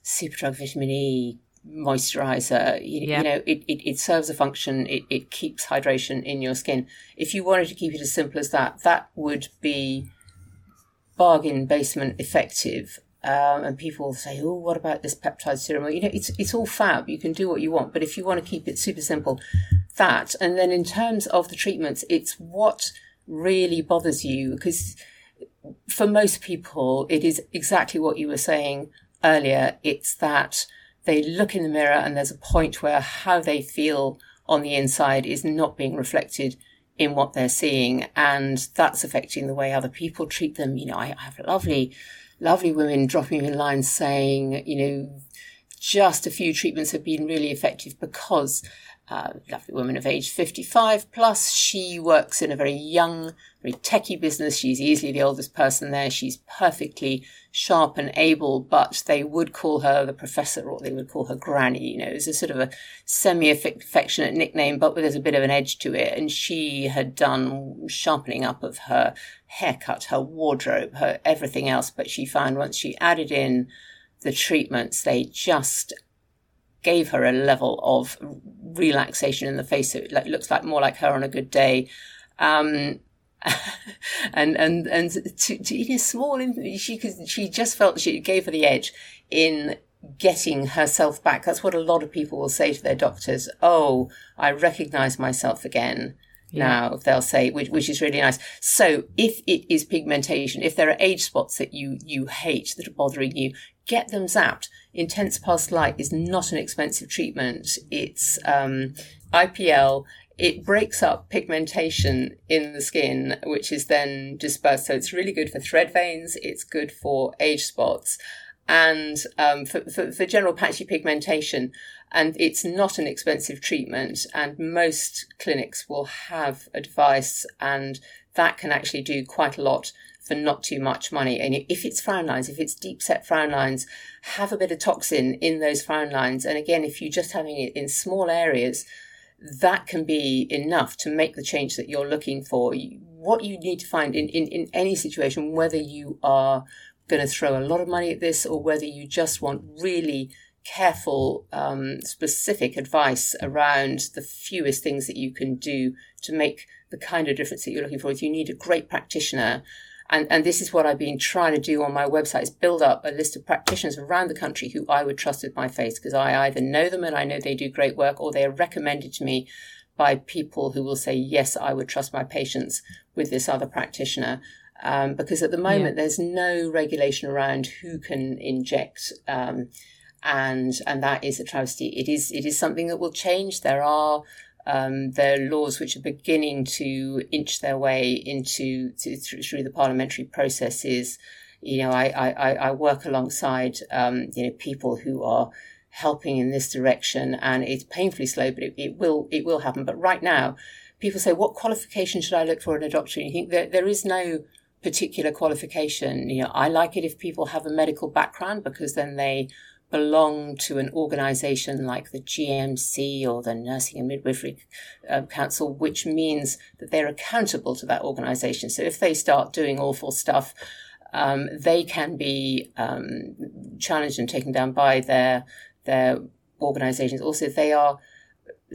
Superdrug Vitamin E moisturizer. You, yeah. you know, it, it, it, serves a function, it, it keeps hydration in your skin. If you wanted to keep it as simple as that, that would be bargain basement effective. Um, and people say, "Oh, what about this peptide serum?" Well, you know, it's it's all fab. You can do what you want, but if you want to keep it super simple, that. And then in terms of the treatments, it's what really bothers you because for most people, it is exactly what you were saying earlier. It's that they look in the mirror and there's a point where how they feel on the inside is not being reflected in what they're seeing. And that's affecting the way other people treat them. You know, I have lovely, lovely women dropping me lines saying, you know, just a few treatments have been really effective because uh, lovely woman of age 55 plus. She works in a very young, very techie business. She's easily the oldest person there. She's perfectly sharp and able, but they would call her the professor or they would call her granny. You know, it's a sort of a semi affectionate nickname, but there's a bit of an edge to it. And she had done sharpening up of her haircut, her wardrobe, her everything else. But she found once she added in the treatments, they just gave her a level of relaxation in the face. So it looks like more like her on a good day. Um, and and and to, to in a small she could she just felt she gave her the edge in getting herself back that's what a lot of people will say to their doctors oh i recognize myself again yeah. now they'll say which, which is really nice so if it is pigmentation if there are age spots that you you hate that are bothering you get them zapped intense pulse light is not an expensive treatment it's um, ipl it breaks up pigmentation in the skin, which is then dispersed. So it's really good for thread veins. It's good for age spots and um, for, for, for, general patchy pigmentation. And it's not an expensive treatment. And most clinics will have advice, and that can actually do quite a lot for not too much money. And if it's frown lines, if it's deep set frown lines, have a bit of toxin in those frown lines. And again, if you're just having it in small areas, that can be enough to make the change that you're looking for. What you need to find in, in, in any situation, whether you are going to throw a lot of money at this or whether you just want really careful, um, specific advice around the fewest things that you can do to make the kind of difference that you're looking for, if you need a great practitioner and, and this is what I've been trying to do on my website is build up a list of practitioners around the country who I would trust with my face because I either know them and I know they do great work or they are recommended to me by people who will say, yes, I would trust my patients with this other practitioner. Um, because at the moment yeah. there's no regulation around who can inject, um, and and that is a travesty. It is it is something that will change. There are um, laws which are beginning to inch their way into to, through, through, the parliamentary processes. You know, I, I, I work alongside um, you know people who are helping in this direction, and it's painfully slow, but it, it will it will happen. But right now, people say, "What qualification should I look for in a doctor?" And you think there there is no particular qualification. You know, I like it if people have a medical background because then they belong to an organization like the GMC or the Nursing and Midwifery uh, Council, which means that they're accountable to that organization. So if they start doing awful stuff, um, they can be um, challenged and taken down by their their organizations. Also, they are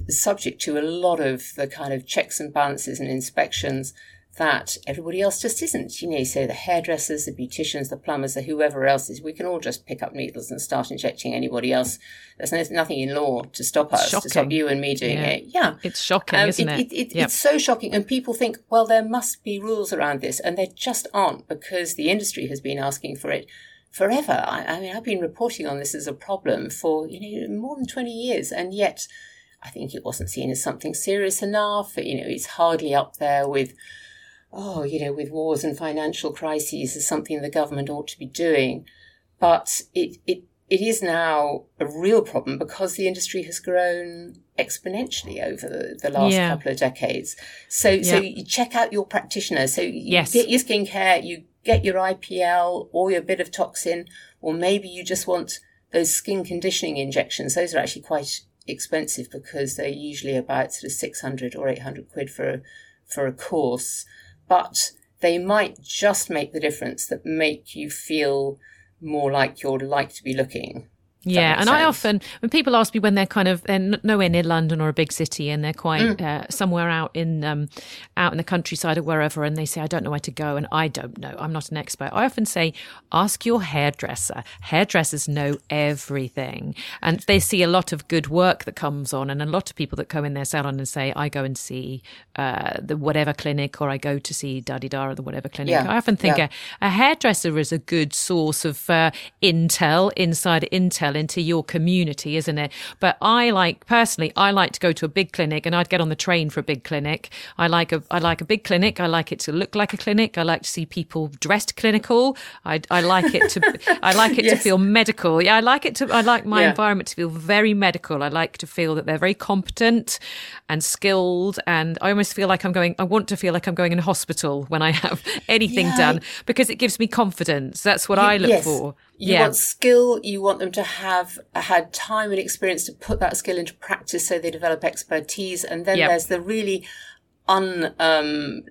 subject to a lot of the kind of checks and balances and inspections that everybody else just isn't. You know, so the hairdressers, the beauticians, the plumbers, the whoever else is, we can all just pick up needles and start injecting anybody else. There's no, nothing in law to stop us, to stop you and me doing yeah. it. Yeah. It's shocking, um, isn't it? it, it yep. It's so shocking. And people think, well, there must be rules around this. And there just aren't because the industry has been asking for it forever. I, I mean, I've been reporting on this as a problem for, you know, more than 20 years. And yet I think it wasn't seen as something serious enough. You know, it's hardly up there with, oh, you know, with wars and financial crises is something the government ought to be doing. But it, it, it is now a real problem because the industry has grown exponentially over the, the last yeah. couple of decades. So, yeah. so you check out your practitioner. So you yes. get your skincare, you get your IPL or your bit of toxin, or maybe you just want those skin conditioning injections. Those are actually quite expensive because they're usually about sort of 600 or 800 quid for a, for a course but they might just make the difference that make you feel more like you're like to be looking. Yeah, and sense. I often when people ask me when they're kind of they're nowhere near London or a big city and they're quite mm. uh, somewhere out in um, out in the countryside or wherever, and they say I don't know where to go and I don't know, I'm not an expert. I often say ask your hairdresser. Hairdressers know everything, and they see a lot of good work that comes on, and a lot of people that come in their salon and say I go and see uh, the whatever clinic or I go to see Daddy Dar or the whatever clinic. Yeah. I often think yeah. a, a, hairdresser is a good source of uh, intel, inside intel into your community, isn't it? But I like personally, I like to go to a big clinic and I'd get on the train for a big clinic. I like a I like a big clinic. I like it to look like a clinic. I like to see people dressed clinical. I I like it to I like it yes. to feel medical. Yeah, I like it to I like my yeah. environment to feel very medical. I like to feel that they're very competent and skilled and I almost feel like I'm going I want to feel like I'm going in a hospital when I have anything yeah. done because it gives me confidence. That's what I look yes. for. You yeah. want skill. You want them to have had time and experience to put that skill into practice so they develop expertise. And then yep. there's the really un, um,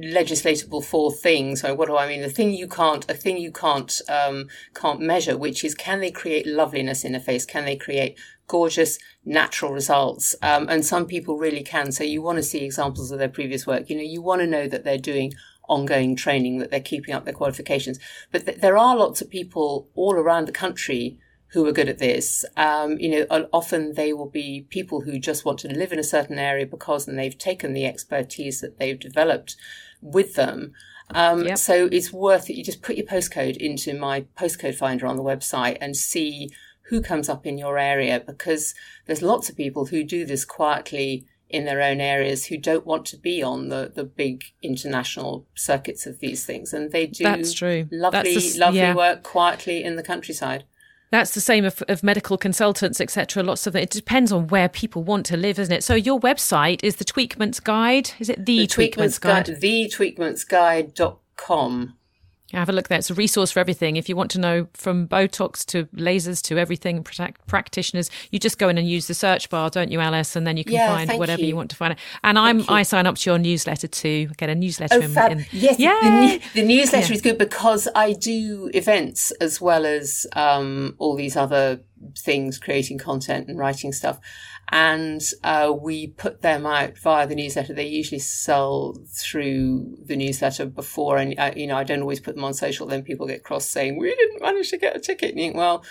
legislatable for things. So what do I mean? The thing you can't, a thing you can't, um, can't measure, which is can they create loveliness in a face? Can they create gorgeous natural results? Um, and some people really can. So you want to see examples of their previous work. You know, you want to know that they're doing ongoing training, that they're keeping up their qualifications. But th- there are lots of people all around the country who are good at this. Um, you know, often they will be people who just want to live in a certain area because then they've taken the expertise that they've developed with them. Um, yep. So it's worth it. You just put your postcode into my postcode finder on the website and see who comes up in your area because there's lots of people who do this quietly in their own areas who don't want to be on the, the big international circuits of these things. And they do That's true. lovely, That's lovely yeah. work quietly in the countryside. That's the same of, of medical consultants, etc. Lots of it. It depends on where people want to live, isn't it? So your website is the Tweakments Guide. Is it the, the Tweakments, Tweakments Guide? Guide? The Tweakmentsguide.com. Have a look there. It's a resource for everything. If you want to know from Botox to lasers to everything, practitioners, you just go in and use the search bar, don't you, Alice? And then you can yeah, find whatever you. you. want to find. And I'm I sign up to your newsletter too. Get a newsletter. Oh, in, fab. In, yes, the, the, newsletter yeah. is good because I do events as well as um, all these other things, creating content and writing stuff. And uh, we put them out via the newsletter. They usually sell through the newsletter before, and uh, you know I don't always put them on social. Then people get cross saying we didn't manage to get a ticket. And you think, well,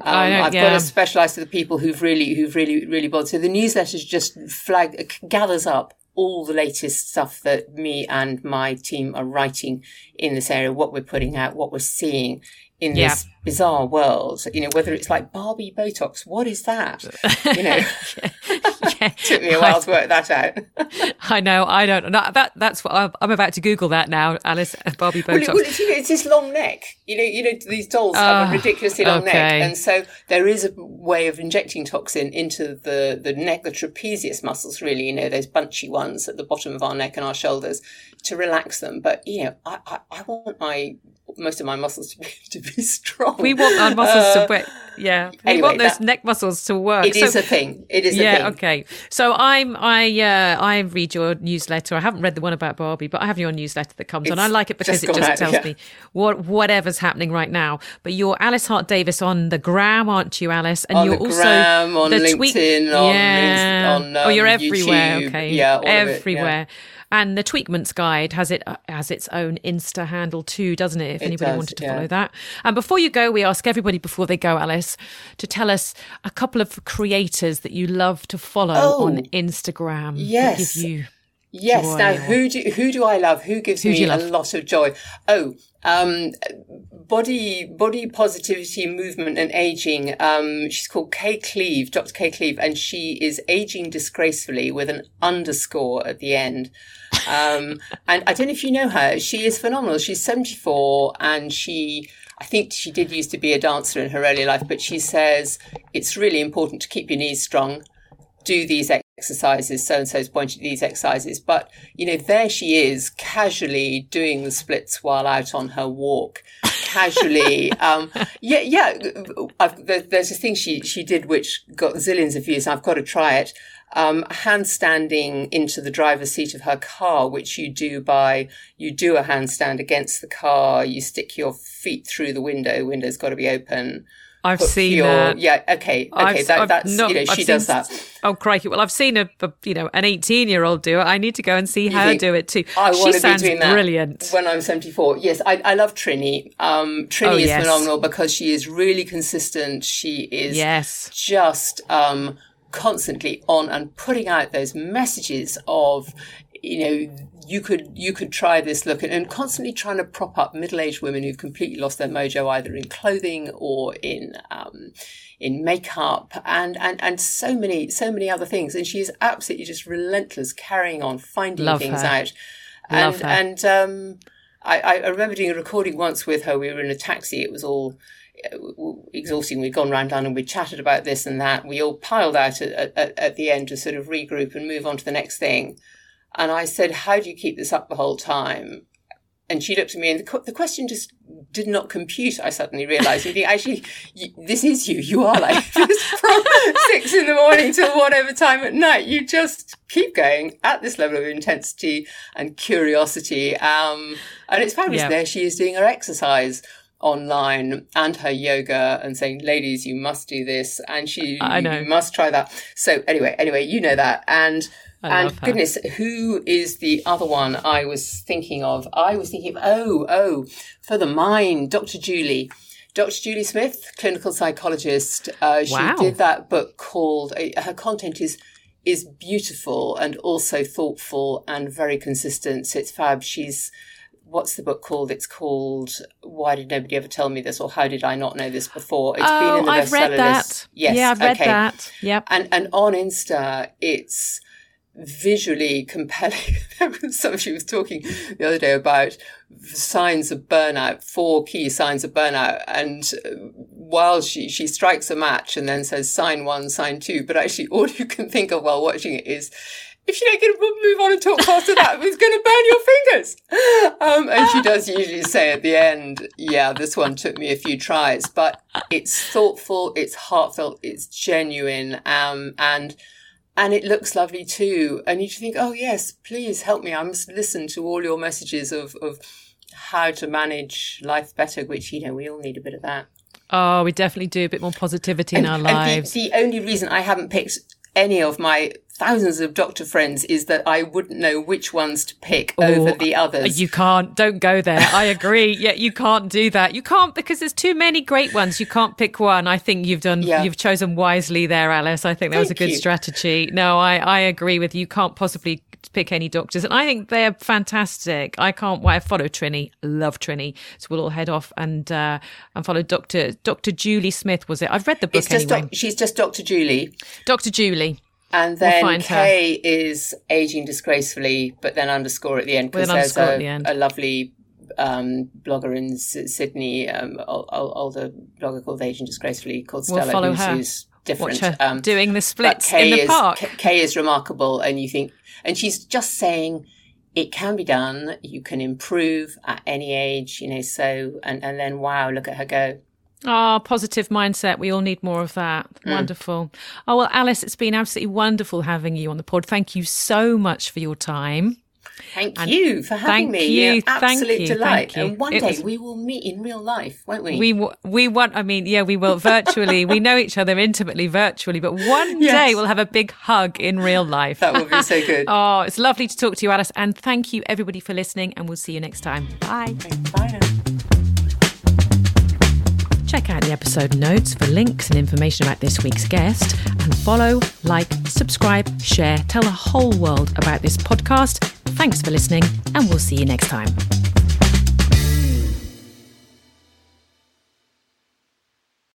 um, I've yeah. got to specialise to the people who've really, who've really, really bothered. So the newsletter just flag gathers up all the latest stuff that me and my team are writing in this area, what we're putting out, what we're seeing in yeah. this bizarre world. You know, whether it's like Barbie Botox, what is that? You know, yeah. took me a while to work that out. I know, I don't know. That that's what I'm, I'm, about to Google that now, Alice. Barbie Botox. Well, well it's, you know, it's this long neck. You know, you know, these dolls have a ah, ridiculously long okay. neck, and so there is a way of injecting toxin into the the neck, the trapezius muscles. Really, you know, those bunchy ones at the bottom of our neck and our shoulders to relax them. But you know, I, I, I want my most of my muscles to be, to be strong. We want our muscles uh, to work. Yeah, we want those that, neck muscles to work. It so, is a thing. It is. Yeah. Okay. So I'm. I. Uh, I read your newsletter. I haven't read the one about Barbie, but I have your newsletter that comes it's on. I like it because it just out, tells yeah. me what whatever's happening right now. But you're Alice Hart Davis on the gram, aren't you, Alice? And on you're also gram, on the LinkedIn, tweet. On, yeah. on um, oh, you're um, everywhere. YouTube. Okay. Yeah. everywhere. It, yeah. And the Tweakments Guide has it has its own Insta handle too, doesn't it? If it anybody does, wanted to yeah. follow that. And before you go, we ask everybody before they go, Alice, to tell us a couple of creators that you love to follow oh, on Instagram. Yes. give you Yes. Joy. Now, who do who do I love? Who gives who me a lot of joy? Oh, um, body body positivity movement and aging. Um, she's called Kay Cleave, Dr. Kay Cleave, and she is aging disgracefully with an underscore at the end. Um, and I don't know if you know her. She is phenomenal. She's seventy four, and she. I think she did used to be a dancer in her early life, but she says it's really important to keep your knees strong do these exercises, so and so's pointed these exercises. But, you know, there she is casually doing the splits while out on her walk. Casually, um, yeah, yeah. There, there's a thing she she did which got zillions of views. I've got to try it. Um, handstanding into the driver's seat of her car, which you do by you do a handstand against the car. You stick your feet through the window. Window's got to be open. I've seen your, that. Yeah, okay, okay. That, that's not, you know, she does that. Oh crikey! Well, I've seen a, a you know an eighteen-year-old do it. I need to go and see you her do it too. I want to be doing that brilliant. When I'm seventy-four, yes, I, I love Trinny. Um, Trinny oh, is yes. phenomenal because she is really consistent. She is yes, just um constantly on and putting out those messages of you know, you could you could try this look and, and constantly trying to prop up middle-aged women who've completely lost their mojo either in clothing or in um, in makeup and, and and so many so many other things. And she's absolutely just relentless carrying on finding Love things her. out. And and um, I, I remember doing a recording once with her. We were in a taxi. It was all exhausting. We'd gone round London, we'd chatted about this and that. We all piled out at, at, at, the end to sort of regroup and move on to the next thing. And I said, How do you keep this up the whole time? And she looked at me, and the, the question just did not compute. I suddenly realized, you think, actually, you, this is you. You are like this from six in the morning till whatever time at night. You just keep going at this level of intensity and curiosity. Um, and it's fabulous. Yeah. There she is doing her exercise online and her yoga and saying, ladies, you must do this. And she, I know. you must try that. So anyway, anyway, you know that. And and goodness, who is the other one I was thinking of? I was thinking of, oh, oh, for the mind, Dr. Julie. Dr. Julie Smith, clinical psychologist. Uh, she wow. did that book called, uh, her content is is beautiful and also thoughtful and very consistent. So it's fab. She's, what's the book called? It's called Why Did Nobody Ever Tell Me This or How Did I Not Know This Before? It's oh, been in the I've read that. list. Yes. Yeah, I've read okay. that. Yep. And, and on Insta, it's, visually compelling. Somebody was talking the other day about signs of burnout, four key signs of burnout, and uh, while she she strikes a match and then says sign one, sign two, but actually all you can think of while watching it is. If you don't get to move on and talk faster, that it's going to burn your fingers. Um, and she does usually say at the end, "Yeah, this one took me a few tries, but it's thoughtful, it's heartfelt, it's genuine, um, and." and it looks lovely too. And you think, oh yes, please help me. I must listen to all your messages of, of how to manage life better, which, you know, we all need a bit of that. Oh, we definitely do a bit more positivity in our lives. The, the only reason I haven't picked any of my thousands of doctor friends is that I wouldn't know which ones to pick oh, over the others. You can't. Don't go there. I agree. yeah, you can't do that. You can't because there's too many great ones. You can't pick one. I think you've done. Yeah. You've chosen wisely there, Alice. I think that Thank was a good you. strategy. No, I I agree with you. You can't possibly pick any doctors, and I think they're fantastic. I can't wait. I follow Trinny, love Trinny, so we'll all head off and uh, and follow Doctor Doctor Julie Smith. Was it? I've read the book just anyway. she's just Doctor Julie. Doctor Julie. And then we'll Kay is aging disgracefully, but then underscore at the end because there's a, the a, lovely um, blogger in S- Sydney, um, older blogger called Aging Disgracefully called Stella, we'll follow her. who's different. Her um, doing the splits in the is, park. Kay is remarkable, and you think, and she's just saying it can be done. You can improve at any age, you know. So, and and then wow, look at her go. Ah, oh, positive mindset. We all need more of that. Mm. Wonderful. Oh, well, Alice, it's been absolutely wonderful having you on the pod. Thank you so much for your time. Thank and you for having me. You. Absolute thank you, delight. And one it day was... we will meet in real life, won't we? We we want. I mean, yeah, we will virtually. we know each other intimately virtually, but one yes. day we'll have a big hug in real life. That will be so good. oh, it's lovely to talk to you, Alice, and thank you everybody for listening. And we'll see you next time. Bye. Bye. Now. Check out the episode notes for links and information about this week's guest, and follow, like, subscribe, share, tell the whole world about this podcast. Thanks for listening, and we'll see you next time.